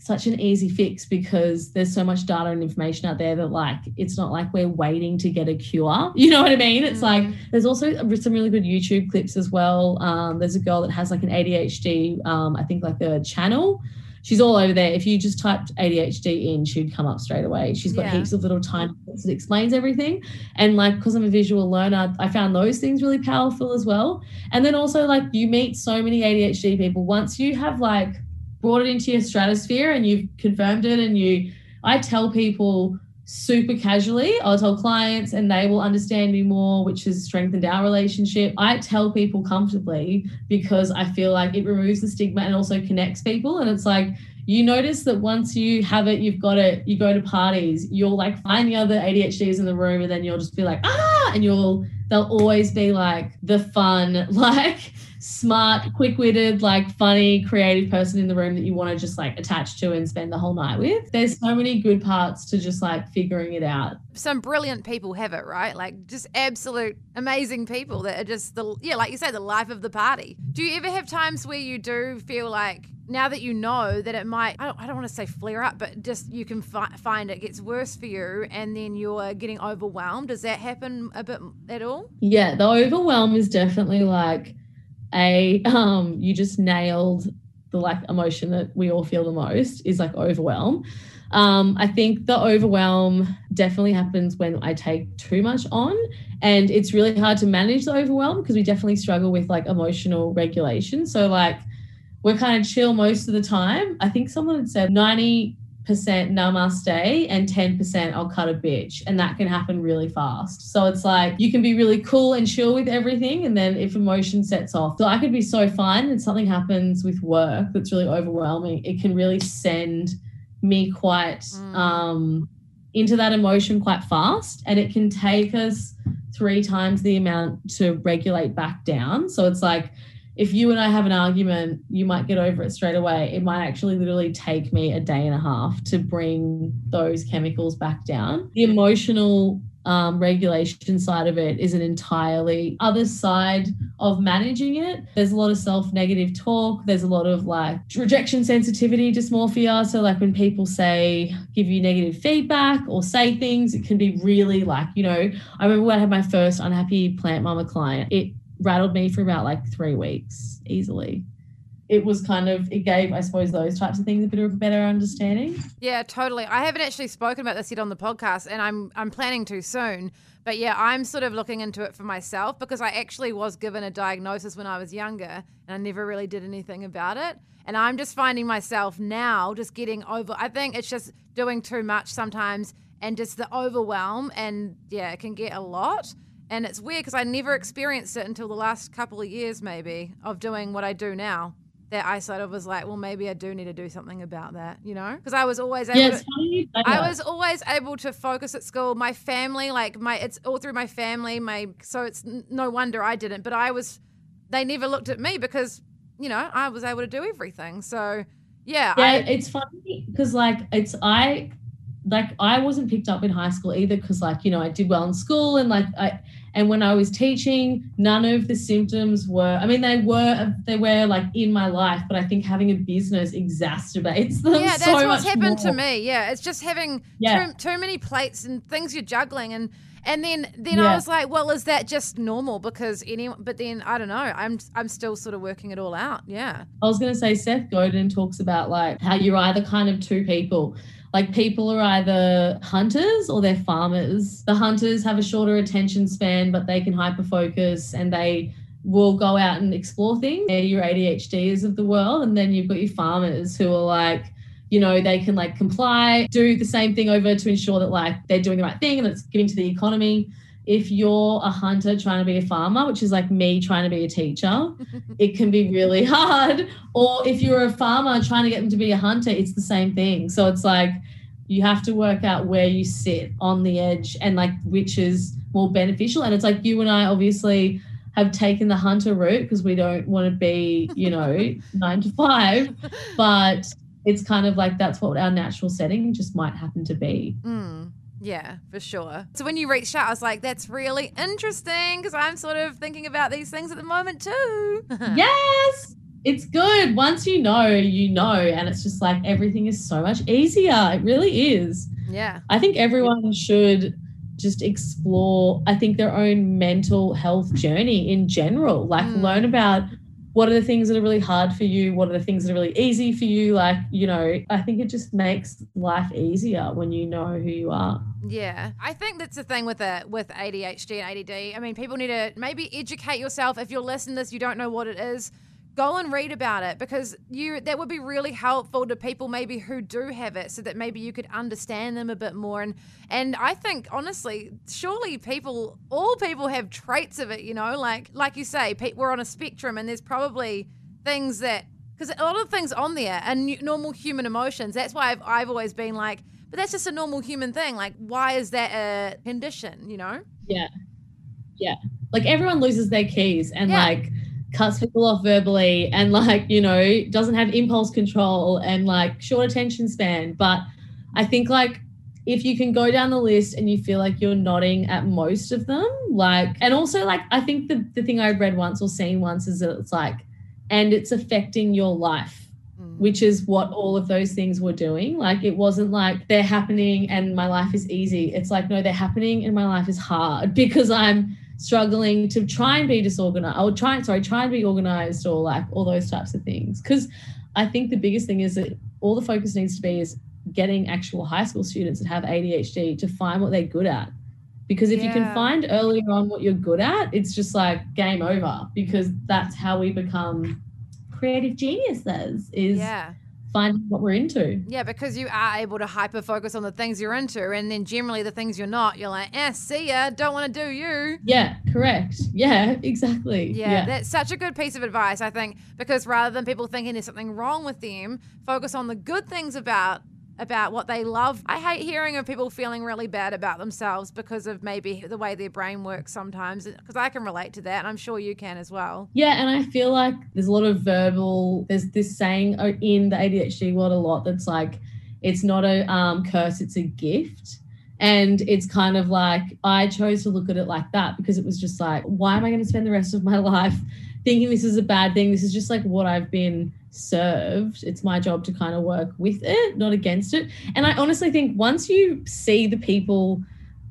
Speaker 2: such an easy fix because there's so much data and information out there that like it's not like we're waiting to get a cure. You know what i mean? It's mm-hmm. like there's also some really good youtube clips as well. Um, there's a girl that has like an adhd um, i think like a channel. She's all over there. If you just typed adhd in she'd come up straight away. She's got yeah. heaps of little tiny bits that explains everything. And like because i'm a visual learner i found those things really powerful as well. And then also like you meet so many adhd people. Once you have like brought it into your stratosphere and you've confirmed it and you I tell people super casually. I'll tell clients and they will understand me more, which has strengthened our relationship. I tell people comfortably because I feel like it removes the stigma and also connects people. And it's like, you notice that once you have it, you've got it, you go to parties, you'll like find the other ADHDs in the room and then you'll just be like, ah, and you'll, they'll always be like the fun, like, smart, quick witted, like funny, creative person in the room that you want to just like attach to and spend the whole night with. There's so many good parts to just like figuring it out.
Speaker 1: Some brilliant people have it, right? Like just absolute amazing people that are just the, yeah, like you say, the life of the party. Do you ever have times where you do feel like, now that you know that it might, I don't, I don't want to say flare up, but just you can fi- find it gets worse for you and then you're getting overwhelmed. Does that happen a bit at all?
Speaker 2: Yeah, the overwhelm is definitely like, a um you just nailed the like emotion that we all feel the most is like overwhelm. Um, I think the overwhelm definitely happens when I take too much on, and it's really hard to manage the overwhelm because we definitely struggle with like emotional regulation. So like we're kind of chill most of the time. I think someone had said 90 percent namaste and 10% I'll cut a bitch. And that can happen really fast. So it's like you can be really cool and chill with everything. And then if emotion sets off, so I could be so fine and something happens with work that's really overwhelming, it can really send me quite mm. um, into that emotion quite fast. And it can take us three times the amount to regulate back down. So it's like, if you and I have an argument, you might get over it straight away. It might actually literally take me a day and a half to bring those chemicals back down. The emotional um, regulation side of it is an entirely other side of managing it. There's a lot of self negative talk. There's a lot of like rejection sensitivity dysmorphia. So, like when people say, give you negative feedback or say things, it can be really like, you know, I remember when I had my first unhappy plant mama client, it rattled me for about like three weeks easily. It was kind of it gave, I suppose, those types of things a bit of a better understanding.
Speaker 1: Yeah, totally. I haven't actually spoken about this yet on the podcast, and I'm I'm planning to soon. But yeah, I'm sort of looking into it for myself because I actually was given a diagnosis when I was younger, and I never really did anything about it. And I'm just finding myself now just getting over. I think it's just doing too much sometimes, and just the overwhelm, and yeah, it can get a lot And it's weird because I never experienced it until the last couple of years, maybe, of doing what I do now. That I sort of was like, well, maybe I do need to do something about that, you know? Because I was always able
Speaker 2: Yeah,
Speaker 1: to,
Speaker 2: it's funny. you say
Speaker 1: I was always able to focus at school. My family, like my, it's all through my family. My so it's no wonder I didn't. But I was, they never looked at me because you know I was able to do everything. So yeah,
Speaker 2: Yeah,
Speaker 1: I,
Speaker 2: it's funny because like it's I like I wasn't picked up in high school either because like you know I did well in school and like I and when I was teaching none of the symptoms were I mean they were they were like in my life but I think having a business exacerbates them
Speaker 1: yeah, that's
Speaker 2: so
Speaker 1: what's happened to me. Yeah, it's just having
Speaker 2: Yeah.
Speaker 1: too, too many plates and things you're juggling and. And then, then I was like, well, is that just normal? Because anyone, but then I don't know. I'm, I'm still sort of working it all out. Yeah.
Speaker 2: I was going to say Seth Godin talks about like how you're either kind of two people. Like people are either hunters or they're farmers. The hunters have a shorter attention span, but they can hyper focus and they will go out and explore things. They're your ADHDs of the world. And then you've got your farmers who are like, you know, they can like comply, do the same thing over to ensure that like they're doing the right thing and it's giving to the economy. If you're a hunter trying to be a farmer, which is like me trying to be a teacher, it can be really hard. Or if you're a farmer trying to get them to be a hunter, it's the same thing. So it's like you have to work out where you sit on the edge and like which is more beneficial. And it's like you and I obviously have taken the hunter route because we don't want to be, you know, nine to five, but it's kind of like that's what our natural setting just might happen to be.
Speaker 1: Mm, yeah, for sure. So when you reached out, I was like, that's really interesting because I'm sort of thinking about these things at the moment too.
Speaker 2: yes it's good once you know you know and it's just like everything is so much easier it really is
Speaker 1: yeah.
Speaker 2: i think everyone should just explore i think their own mental health journey in general like
Speaker 1: Mm.
Speaker 2: learn about what are the things that are really hard for you? What are the things that are really easy for you? Like you know i think it just makes life easier when you know who you are.
Speaker 1: Yeah, I think that's the thing with it with ADHD and ADD. I mean, people need to maybe educate yourself. If you're listening to this, you don't know what it is, go and read about it because you that would be really helpful to people maybe who do have it, so that maybe you could understand them a bit more. And and I think honestly, surely people, all people have traits of it. You know, like like you say, we're on a spectrum, and there's probably things that because a lot of things on there are normal human emotions. That's why I've, I've always been like, but that's just a normal human thing. Like, why is that a condition? You know?
Speaker 2: yeah yeah like everyone loses their keys and
Speaker 1: Yeah.
Speaker 2: like cuts people off verbally and like you know doesn't have impulse control and like short attention span but i think like if you can go down the list and you feel like you're nodding at most of them like and also like i think the, the thing i read once or seen once is that it's like and it's affecting your life
Speaker 1: Mm.
Speaker 2: which is what all of those things were doing. Like it wasn't like they're happening and my life is easy. It's like, no, they're happening and my life is hard because I'm struggling to try and be disorganized. or try, sorry, try and be organized or like all those types of things. Because I think the biggest thing is that all the focus needs to be is getting actual high school students that have ADHD to find what they're good at. Because if you can find earlier on what you're good at, it's just like game over because that's how we become creative geniuses is
Speaker 1: Yeah.
Speaker 2: Finding what we're into.
Speaker 1: Yeah, because you are able to hyper focus on the things you're into, and then generally the things you're not, you're like, eh, see ya, don't want to do you.
Speaker 2: Yeah, correct. Yeah, exactly.
Speaker 1: Yeah, that's such a good piece of advice, I think, because rather than people thinking there's something wrong with them, focus on the good things about about what they love. I hate hearing of people feeling really bad about themselves because of maybe the way their brain works sometimes because I can relate to that and I'm sure you can as well.
Speaker 2: Yeah, and I feel like there's a lot of verbal. There's this saying uh, in the ADHD world a lot that's like, it's not a um, curse, it's a gift. And it's kind of like I chose to look at it like that because it was just like, why am I going to spend the rest of my life thinking this is a bad thing? This is just like what I've been served. It's my job to kind of work with it, not against it. And I honestly think once you see the people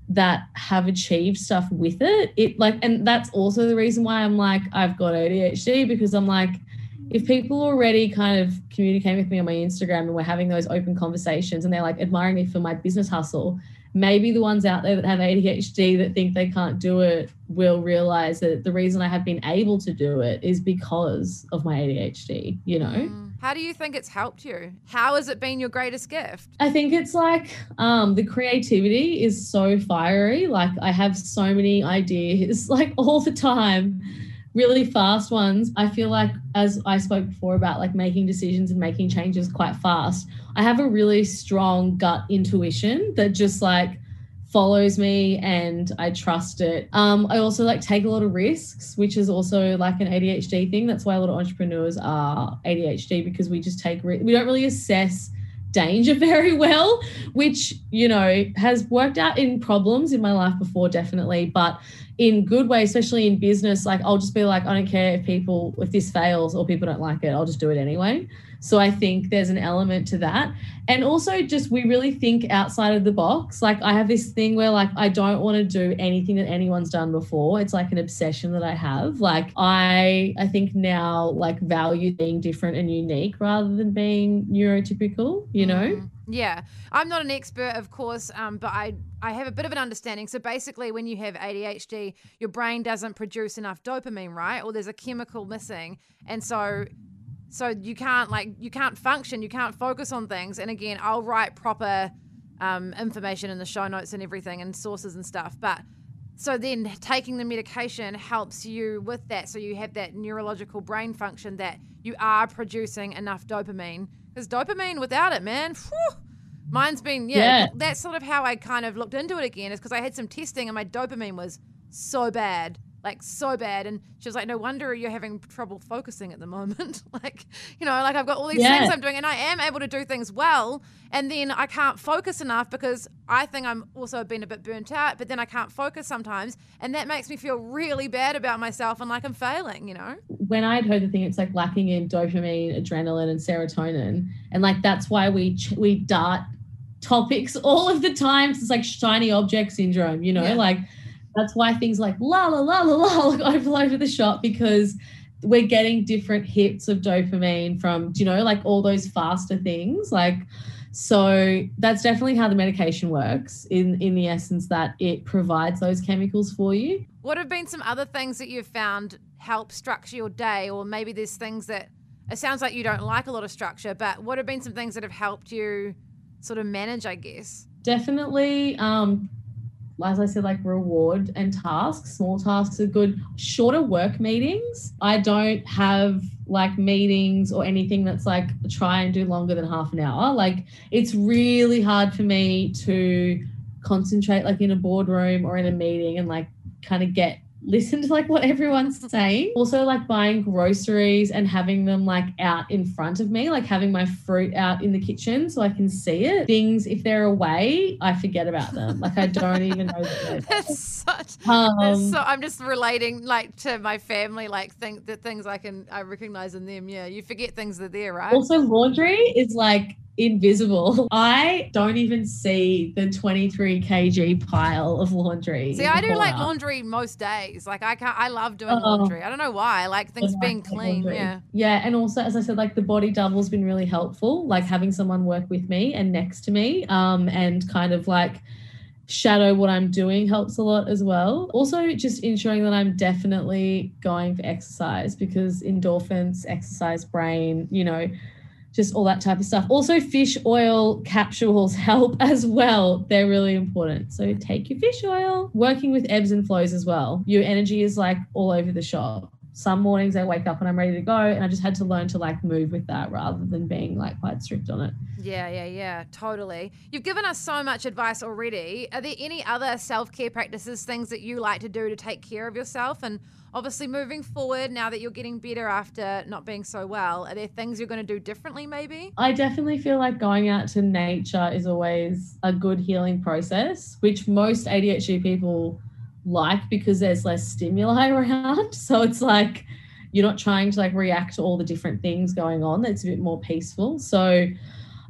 Speaker 2: that have achieved stuff with it, it like, and that's also the reason why I'm like, I've got ADHD because I'm like, if people already kind of communicate with me on my Instagram and we're having those open conversations and they're like admiring me for my business hustle, maybe the ones out there that have ADHD that think they can't do it will realize that the reason I have been able to do it is because of my ADHD, you know?
Speaker 1: Mm. How do you think it's helped you? How has it been your greatest gift?
Speaker 2: I think it's like um, the creativity is so fiery. Like I have so many ideas, like all the time, really fast ones. I feel like, as I spoke before about like making decisions and making changes quite fast, I have a really strong gut intuition that just like follows me and I trust it. Um, I also like take a lot of risks, which is also like an ADHD thing. That's why a lot of entrepreneurs are ADHD because we just take we don't really assess danger very well, which you know has worked out in problems in my life before, definitely, but in good way, especially in business. Like I'll just be like, I don't care if people if this fails or people don't like it, I'll just do it anyway. So I think there's an element to that. And also just we really think outside of the box. Like I have this thing where like I don't want to do anything that anyone's done before. It's like an obsession that I have. Like I I think now like value being different and unique rather than being neurotypical, you know? Mm.
Speaker 1: Yeah, I'm not an expert, of course, um, but I I have a bit of an understanding. So basically, when you have ADHD, your brain doesn't produce enough dopamine, right? Or there's a chemical missing, and so so you can't like you can't function you can't focus on things. And again i'll write proper um, information in the show notes and everything and sources and stuff. But so then taking the medication helps you with that. So you have that neurological brain function that you are producing enough dopamine. Because dopamine without it man whew, mine's been yeah, yeah. that's sort of how i kind of looked into it again is because i had some testing and my dopamine was so bad like so bad. And she was like, no wonder you're having trouble focusing at the moment. like, you know, like I've got all these yeah. things I'm doing and I am able to do things well. And then I can't focus enough because I think I'm also been a bit burnt out, but then I can't focus sometimes. And that makes me feel really bad about myself and like I'm failing, you know?
Speaker 2: When I'd heard the thing, it's like lacking in dopamine, adrenaline, and serotonin. And like that's why we, we dart topics all of the time. It's like shiny object syndrome, you know, yeah. like that's why things like la la la la la overload the shop because we're getting different hits of dopamine from, you know, like all those faster things. Like, so that's definitely how the medication works in, in the essence that it provides those chemicals for you.
Speaker 1: What have been some other things that you've found help structure your day? Or maybe there's things that it sounds like you don't like a lot of structure, but what have been some things that have helped you sort of manage, I guess?
Speaker 2: Definitely um, as I said, like reward and tasks. Small tasks are good. Shorter work meetings. I don't have like meetings or anything that's like try and do longer than half an hour. Like it's really hard for me to concentrate like in a boardroom or in a meeting and like kind of get listen to like what everyone's saying. Also like buying groceries and having them like out in front of me, like having my fruit out in the kitchen so I can see it. Things if they're away, I forget about them. Like I don't even know.
Speaker 1: that's such. Um, that's so I'm just relating like to my family, like think the things I can I recognize in them. Yeah, you forget things that are there, right?
Speaker 2: Also, laundry is like invisible. I don't even see the 23 kg pile of laundry.
Speaker 1: See, I do like laundry most days. Like I can't I love doing uh, laundry. I don't know why. I like things being clean. Laundry. Yeah.
Speaker 2: Yeah. And also as I said, like the body double's been really helpful. Like having someone work with me and next to me. Um, and kind of like shadow what I'm doing helps a lot as well. Also, just ensuring that I'm definitely going for exercise because endorphins, exercise, brain, you know, just all that type of stuff. Also, fish oil capsules help as well. They're really important. So, take your fish oil. Working with ebbs and flows as well. Your energy is like all over the shop. Some mornings I wake up and I'm ready to go, and I just had to learn to like move with that rather than being like quite strict on it.
Speaker 1: Yeah, yeah, yeah, totally. You've given us so much advice already. Are there any other self care practices, things that you like to do to take care of yourself and obviously moving forward now that you're getting better after not being so well are there things you're going to do differently maybe?
Speaker 2: I definitely feel like going out to nature is always a good healing process which most adhd people like because there's less stimuli around. So it's like you're not trying to like react to all the different things going on. It's a bit more peaceful. So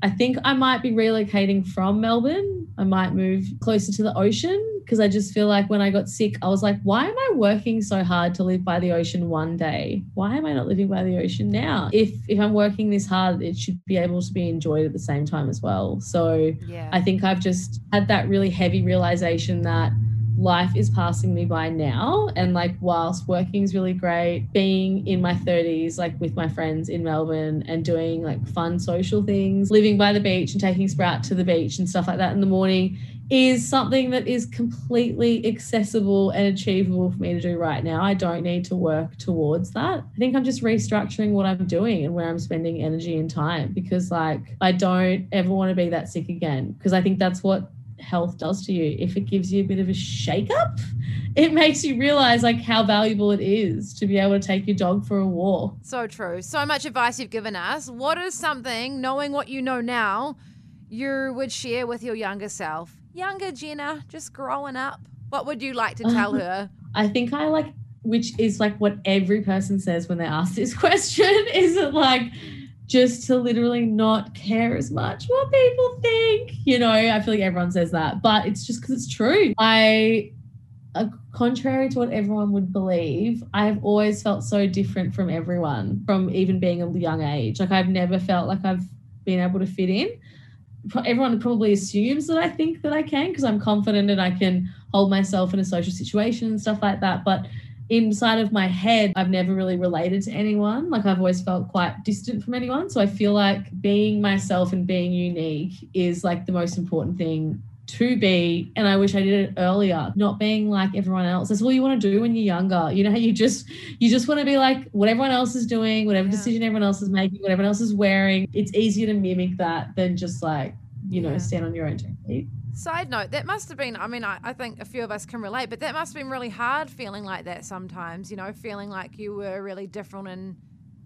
Speaker 2: I think I might be relocating from Melbourne. I might move closer to the ocean because I just feel like when I got sick, I was like, why am I working so hard to live by the ocean one day? Why am I not living by the ocean now? If if I'm working this hard, it should be able to be enjoyed at the same time as well. So yeah. I think I've just had that really heavy realization that life is passing me by now. And like, whilst working is really great, being in my 30s, like with my friends in Melbourne and doing like fun social things, living by the beach and taking Sprout to the beach and stuff like that in the morning is something that is completely accessible and achievable for me to do right now. I don't need to work towards that. I think I'm just restructuring what I'm doing and where I'm spending energy and time because, like, I don't ever want to be that sick again because I think that's what health does to you. If it gives you a bit of a shake up, it makes you realize like how valuable it is to be able to take your dog for a walk.
Speaker 1: So true. So much advice you've given us. What is something, knowing what you know now, you would share with your younger self? Younger Jenna, just growing up. What would you like to um, tell her?
Speaker 2: I think I like, which is like what every person says when they ask this question, is it like, just to literally not care as much what people think. You know, I feel like everyone says that, but it's just because it's true. I, uh, contrary to what everyone would believe, I've always felt so different from everyone from even being a young age. Like, I've never felt like I've been able to fit in. Everyone probably assumes that I think that I can because I'm confident and I can hold myself in a social situation and stuff like that. But inside of my head, I've never really related to anyone. Like I've always felt quite distant from anyone. So I feel like being myself and being unique is like the most important thing to be and i wish i did it earlier not being like everyone else that's all you want to do when you're younger you know how you just you just want to be like what everyone else is doing whatever yeah. decision everyone else is making what everyone else is wearing it's easier to mimic that than just like you know yeah. stand on your own two feet
Speaker 1: Side note, that must have been, I mean, I, I, think a few of us can relate, but that must have been really hard feeling like that sometimes, you know, feeling like you were really different and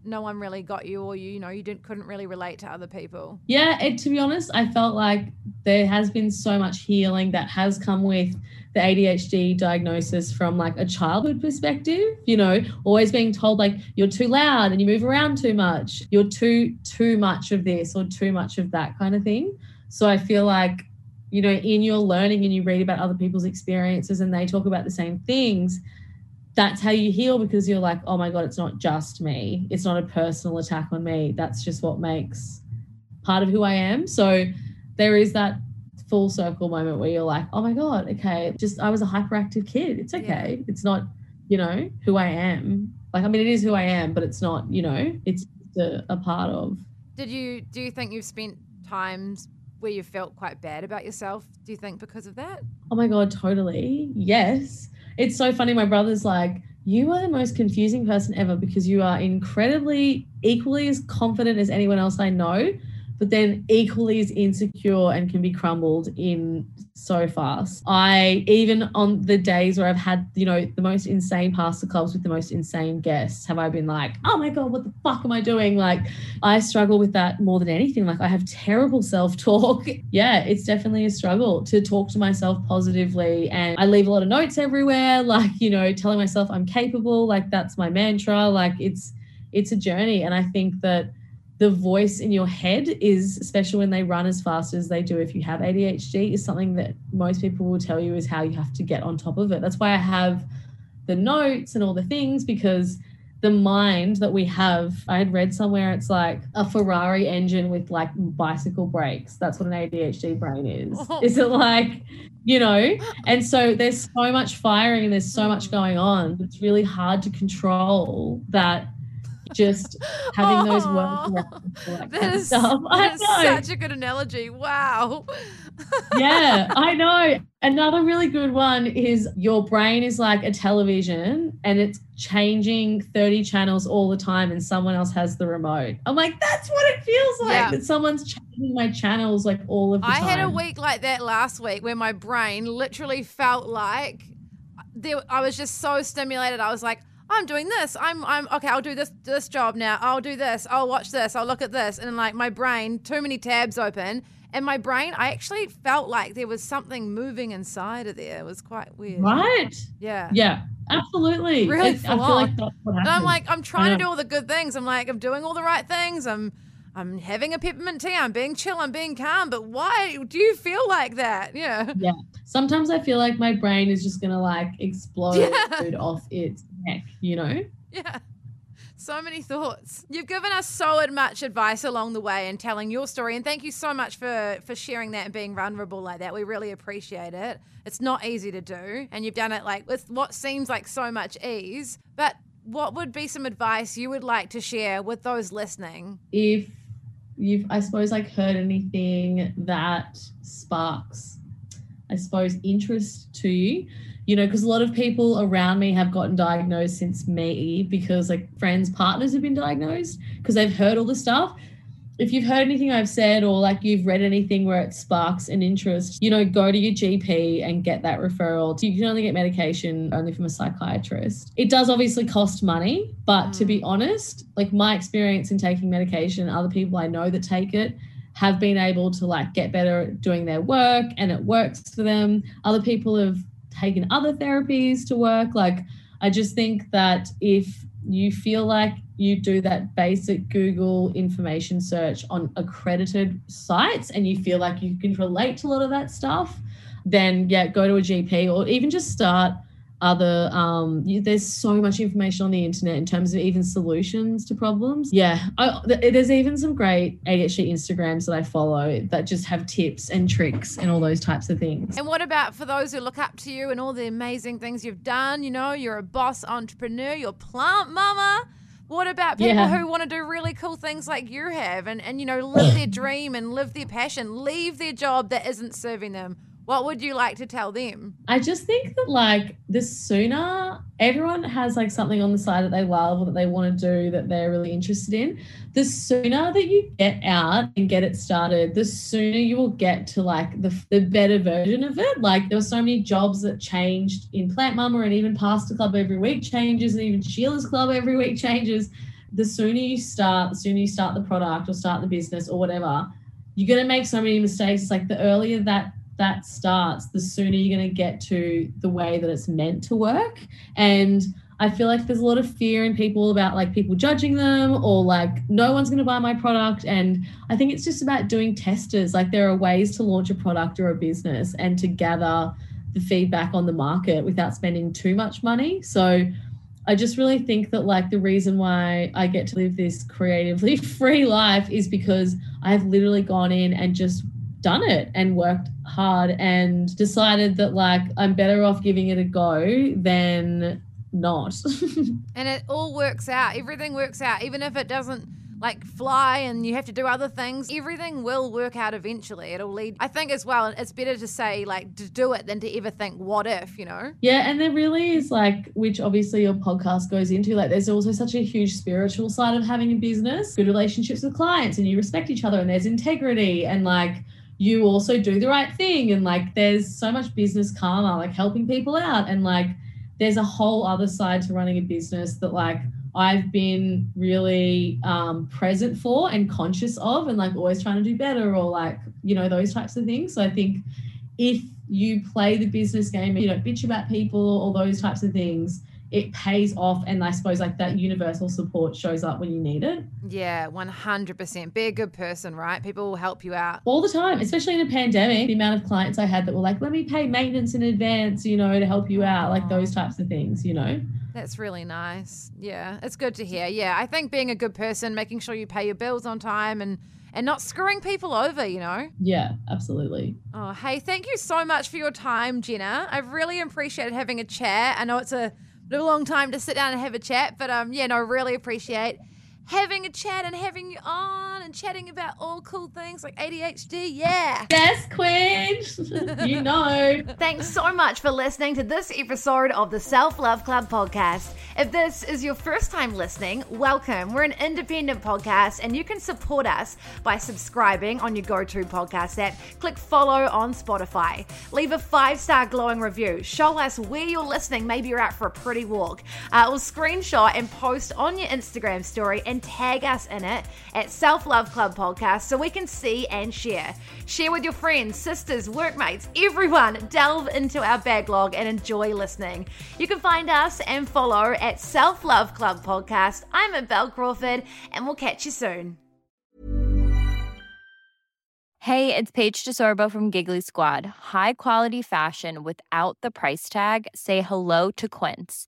Speaker 1: no one really got you or you, you know, you didn't couldn't really relate to other people.
Speaker 2: Yeah, it, to be honest, I felt like there has been so much healing that has come with the ADHD diagnosis from like a childhood perspective, you know, always being told like you're too loud and you move around too much, you're too too much of this or too much of that kind of thing. So I feel like you know, in your learning and you read about other people's experiences and they talk about the same things, that's how you heal because you're like, oh my God, it's not just me. It's not a personal attack on me. That's just what makes part of who I am. So there is that full circle moment where you're like, oh my God, okay, just I was a hyperactive kid. It's okay. Yeah. It's not, you know, who I am. Like, I mean, it is who I am, but it's not, you know, it's a, a part of.
Speaker 1: Did you, do you think you've spent times where you felt quite bad about yourself, do you think, because of that?
Speaker 2: Oh my God, totally. Yes. It's so funny. My brother's like, you are the most confusing person ever because you are incredibly equally as confident as anyone else I know, but then equally as insecure and can be crumbled in so fast. I even on the days where I've had, you know, the most insane pasta clubs with the most insane guests, have I been like, oh my God, what the fuck am I doing? Like, I struggle with that more than anything. Like, I have terrible self talk. yeah, it's definitely a struggle to talk to myself positively. And I leave a lot of notes everywhere, like, you know, telling myself I'm capable. Like, that's my mantra. Like, it's, it's a journey. And I think that the voice in your head is, especially when they run as fast as they do if you have ADHD, is something that most people will tell you is how you have to get on top of it. That's why I have the notes and all the things because the mind that we have, I had read somewhere it's like a Ferrari engine with like bicycle brakes. That's what an ADHD brain is. Is it like, you know? And so there's so much firing and there's so much going on. It's really hard to control that just having those oh, words
Speaker 1: that, is. That is such a good analogy. Wow.
Speaker 2: yeah, I know. Another really good one is your brain is like a television and it's changing 30 channels all the time and someone else has the remote. I'm like, that's what it feels like. Yeah. That someone's changing my channels like all of the
Speaker 1: I
Speaker 2: time.
Speaker 1: had a week like that last week where my brain literally felt like there, I was just so stimulated. I was like, I'm doing this. I'm I'm okay. I'll do this this job now. I'll do this. I'll watch this. I'll look at this. And like my brain, too many tabs open. And my brain, I actually felt like there was something moving inside of there. It was quite weird.
Speaker 2: Right.
Speaker 1: Yeah.
Speaker 2: Yeah. Absolutely.
Speaker 1: Really it, I feel like that's what And I'm like, I'm trying to do all the good things. I'm like, I'm doing all the right things. I'm I'm having a peppermint tea. I'm being chill. I'm being calm. But why do you feel like that? Yeah.
Speaker 2: Yeah. Sometimes I feel like my brain is just gonna like explode yeah. off its neck. You know.
Speaker 1: Yeah. So many thoughts. You've given us so much advice along the way and telling your story, and thank you so much for for sharing that and being vulnerable like that. We really appreciate it. It's not easy to do, and you've done it like with what seems like so much ease. But what would be some advice you would like to share with those listening?
Speaker 2: If you've, I suppose, like heard anything that sparks, I suppose, interest to you, you know, because a lot of people around me have gotten diagnosed since me because like friends, partners have been diagnosed because they've heard all the stuff if you've heard anything I've said or like you've read anything where it sparks an interest, you know, go to your GP and get that referral. You can only get medication only from a psychiatrist. It does obviously cost money, but mm. to be mm. honest, like my experience in taking medication, other people I know that take it have been able to like get better at doing their work and it works for them. Other people have taken other therapies to work. Like I just think that if you feel like you do that basic Google information search on accredited sites and you feel like you can relate to a lot of that stuff, then yeah, go to a GP or even just start other um you, there's so much information on the internet in terms of even solutions to problems. Yeah I, there's even some great adhd instagrams that i follow that just have tips and tricks and all those types of things.
Speaker 1: And what about for those who look up to you and all the amazing things you've done? You know you're a boss entrepreneur you're plant mama. What about people yeah. who want to do really cool things like you have and, and you know live their dream and live their passion leave their job that isn't serving them what would you like to tell them?
Speaker 2: I just think that like the sooner everyone has like something on the side that they love or that they want to do that they're really interested in, the sooner that you get out and get it started, the sooner you will get to like the, the better version of it. Like there were so many jobs that changed in Plant Mama and even Pasta Club every week changes and even Sheila's Club every week changes. The sooner you start, the sooner you start the product or start the business or whatever, you're going to make so many mistakes. Like the earlier that that starts, the sooner you're going to get to the way that it's meant to work. And I feel like there's a lot of fear in people about like people judging them or like no one's going to buy my product. And I think it's just about doing testers. Like there are ways to launch a product or a business and to gather the feedback on the market without spending too much money. So I just really think that like the reason why I get to live this creatively free life is because I've literally gone in and just done it and worked hard and decided that like I'm better off giving it a go than not.
Speaker 1: and it all works out. Everything works out, even if it doesn't like fly and you have to do other things, everything will work out eventually. It'll lead, I think, as well. It's better to say, like, to do it than to ever think, what if, you know?
Speaker 2: Yeah. And there really is, like, which obviously your podcast goes into, like, there's also such a huge spiritual side of having a business, good relationships with clients, and you respect each other, and there's integrity, and like, you also do the right thing. And like there's so much business karma like helping people out. And like there's a whole other side to running a business that like I've been really um, present for and conscious of and like always trying to do better or like you know those types of things. So I think if you play the business game and you don't bitch about people or those types of things it pays off and i suppose like that universal support shows up when you need it
Speaker 1: yeah 100% be a good person right people will help you out
Speaker 2: all the time especially in a pandemic the amount of clients i had that were like let me pay maintenance in advance you know to help you out like those types of things you know
Speaker 1: that's really nice yeah it's good to hear yeah i think being a good person making sure you pay your bills on time and and not screwing people over, you know?
Speaker 2: Yeah, absolutely.
Speaker 1: Oh, hey, thank you so much for your time, Jenna. I've really appreciated having a chat. I know it's a a long time to sit down and have a chat, but um, yeah, no, really appreciate having a chat and having you on and chatting about all cool things like ADHD. Yeah.
Speaker 2: Yes, Queen. you know.
Speaker 1: Thanks so much for listening to this episode of the Self Love Club podcast. If this is your first time listening, welcome. We're an independent podcast and you can support us by subscribing on your go to podcast app. Click follow on Spotify. Leave a five star glowing review. Show us where you're listening. Maybe you're out for a pretty walk. Uh, or screenshot and post on your Instagram story and tag us in it at Self Love Club Podcast so we can see and share. Share with your friends, sisters, workmates, everyone. Delve into our backlog and enjoy listening. You can find us and follow at Self Love Club Podcast. I'm at Bel Crawford, and we'll catch you soon.
Speaker 3: Hey, it's Paige DeSorbo from Giggly Squad. High quality fashion without the price tag? Say hello to Quince.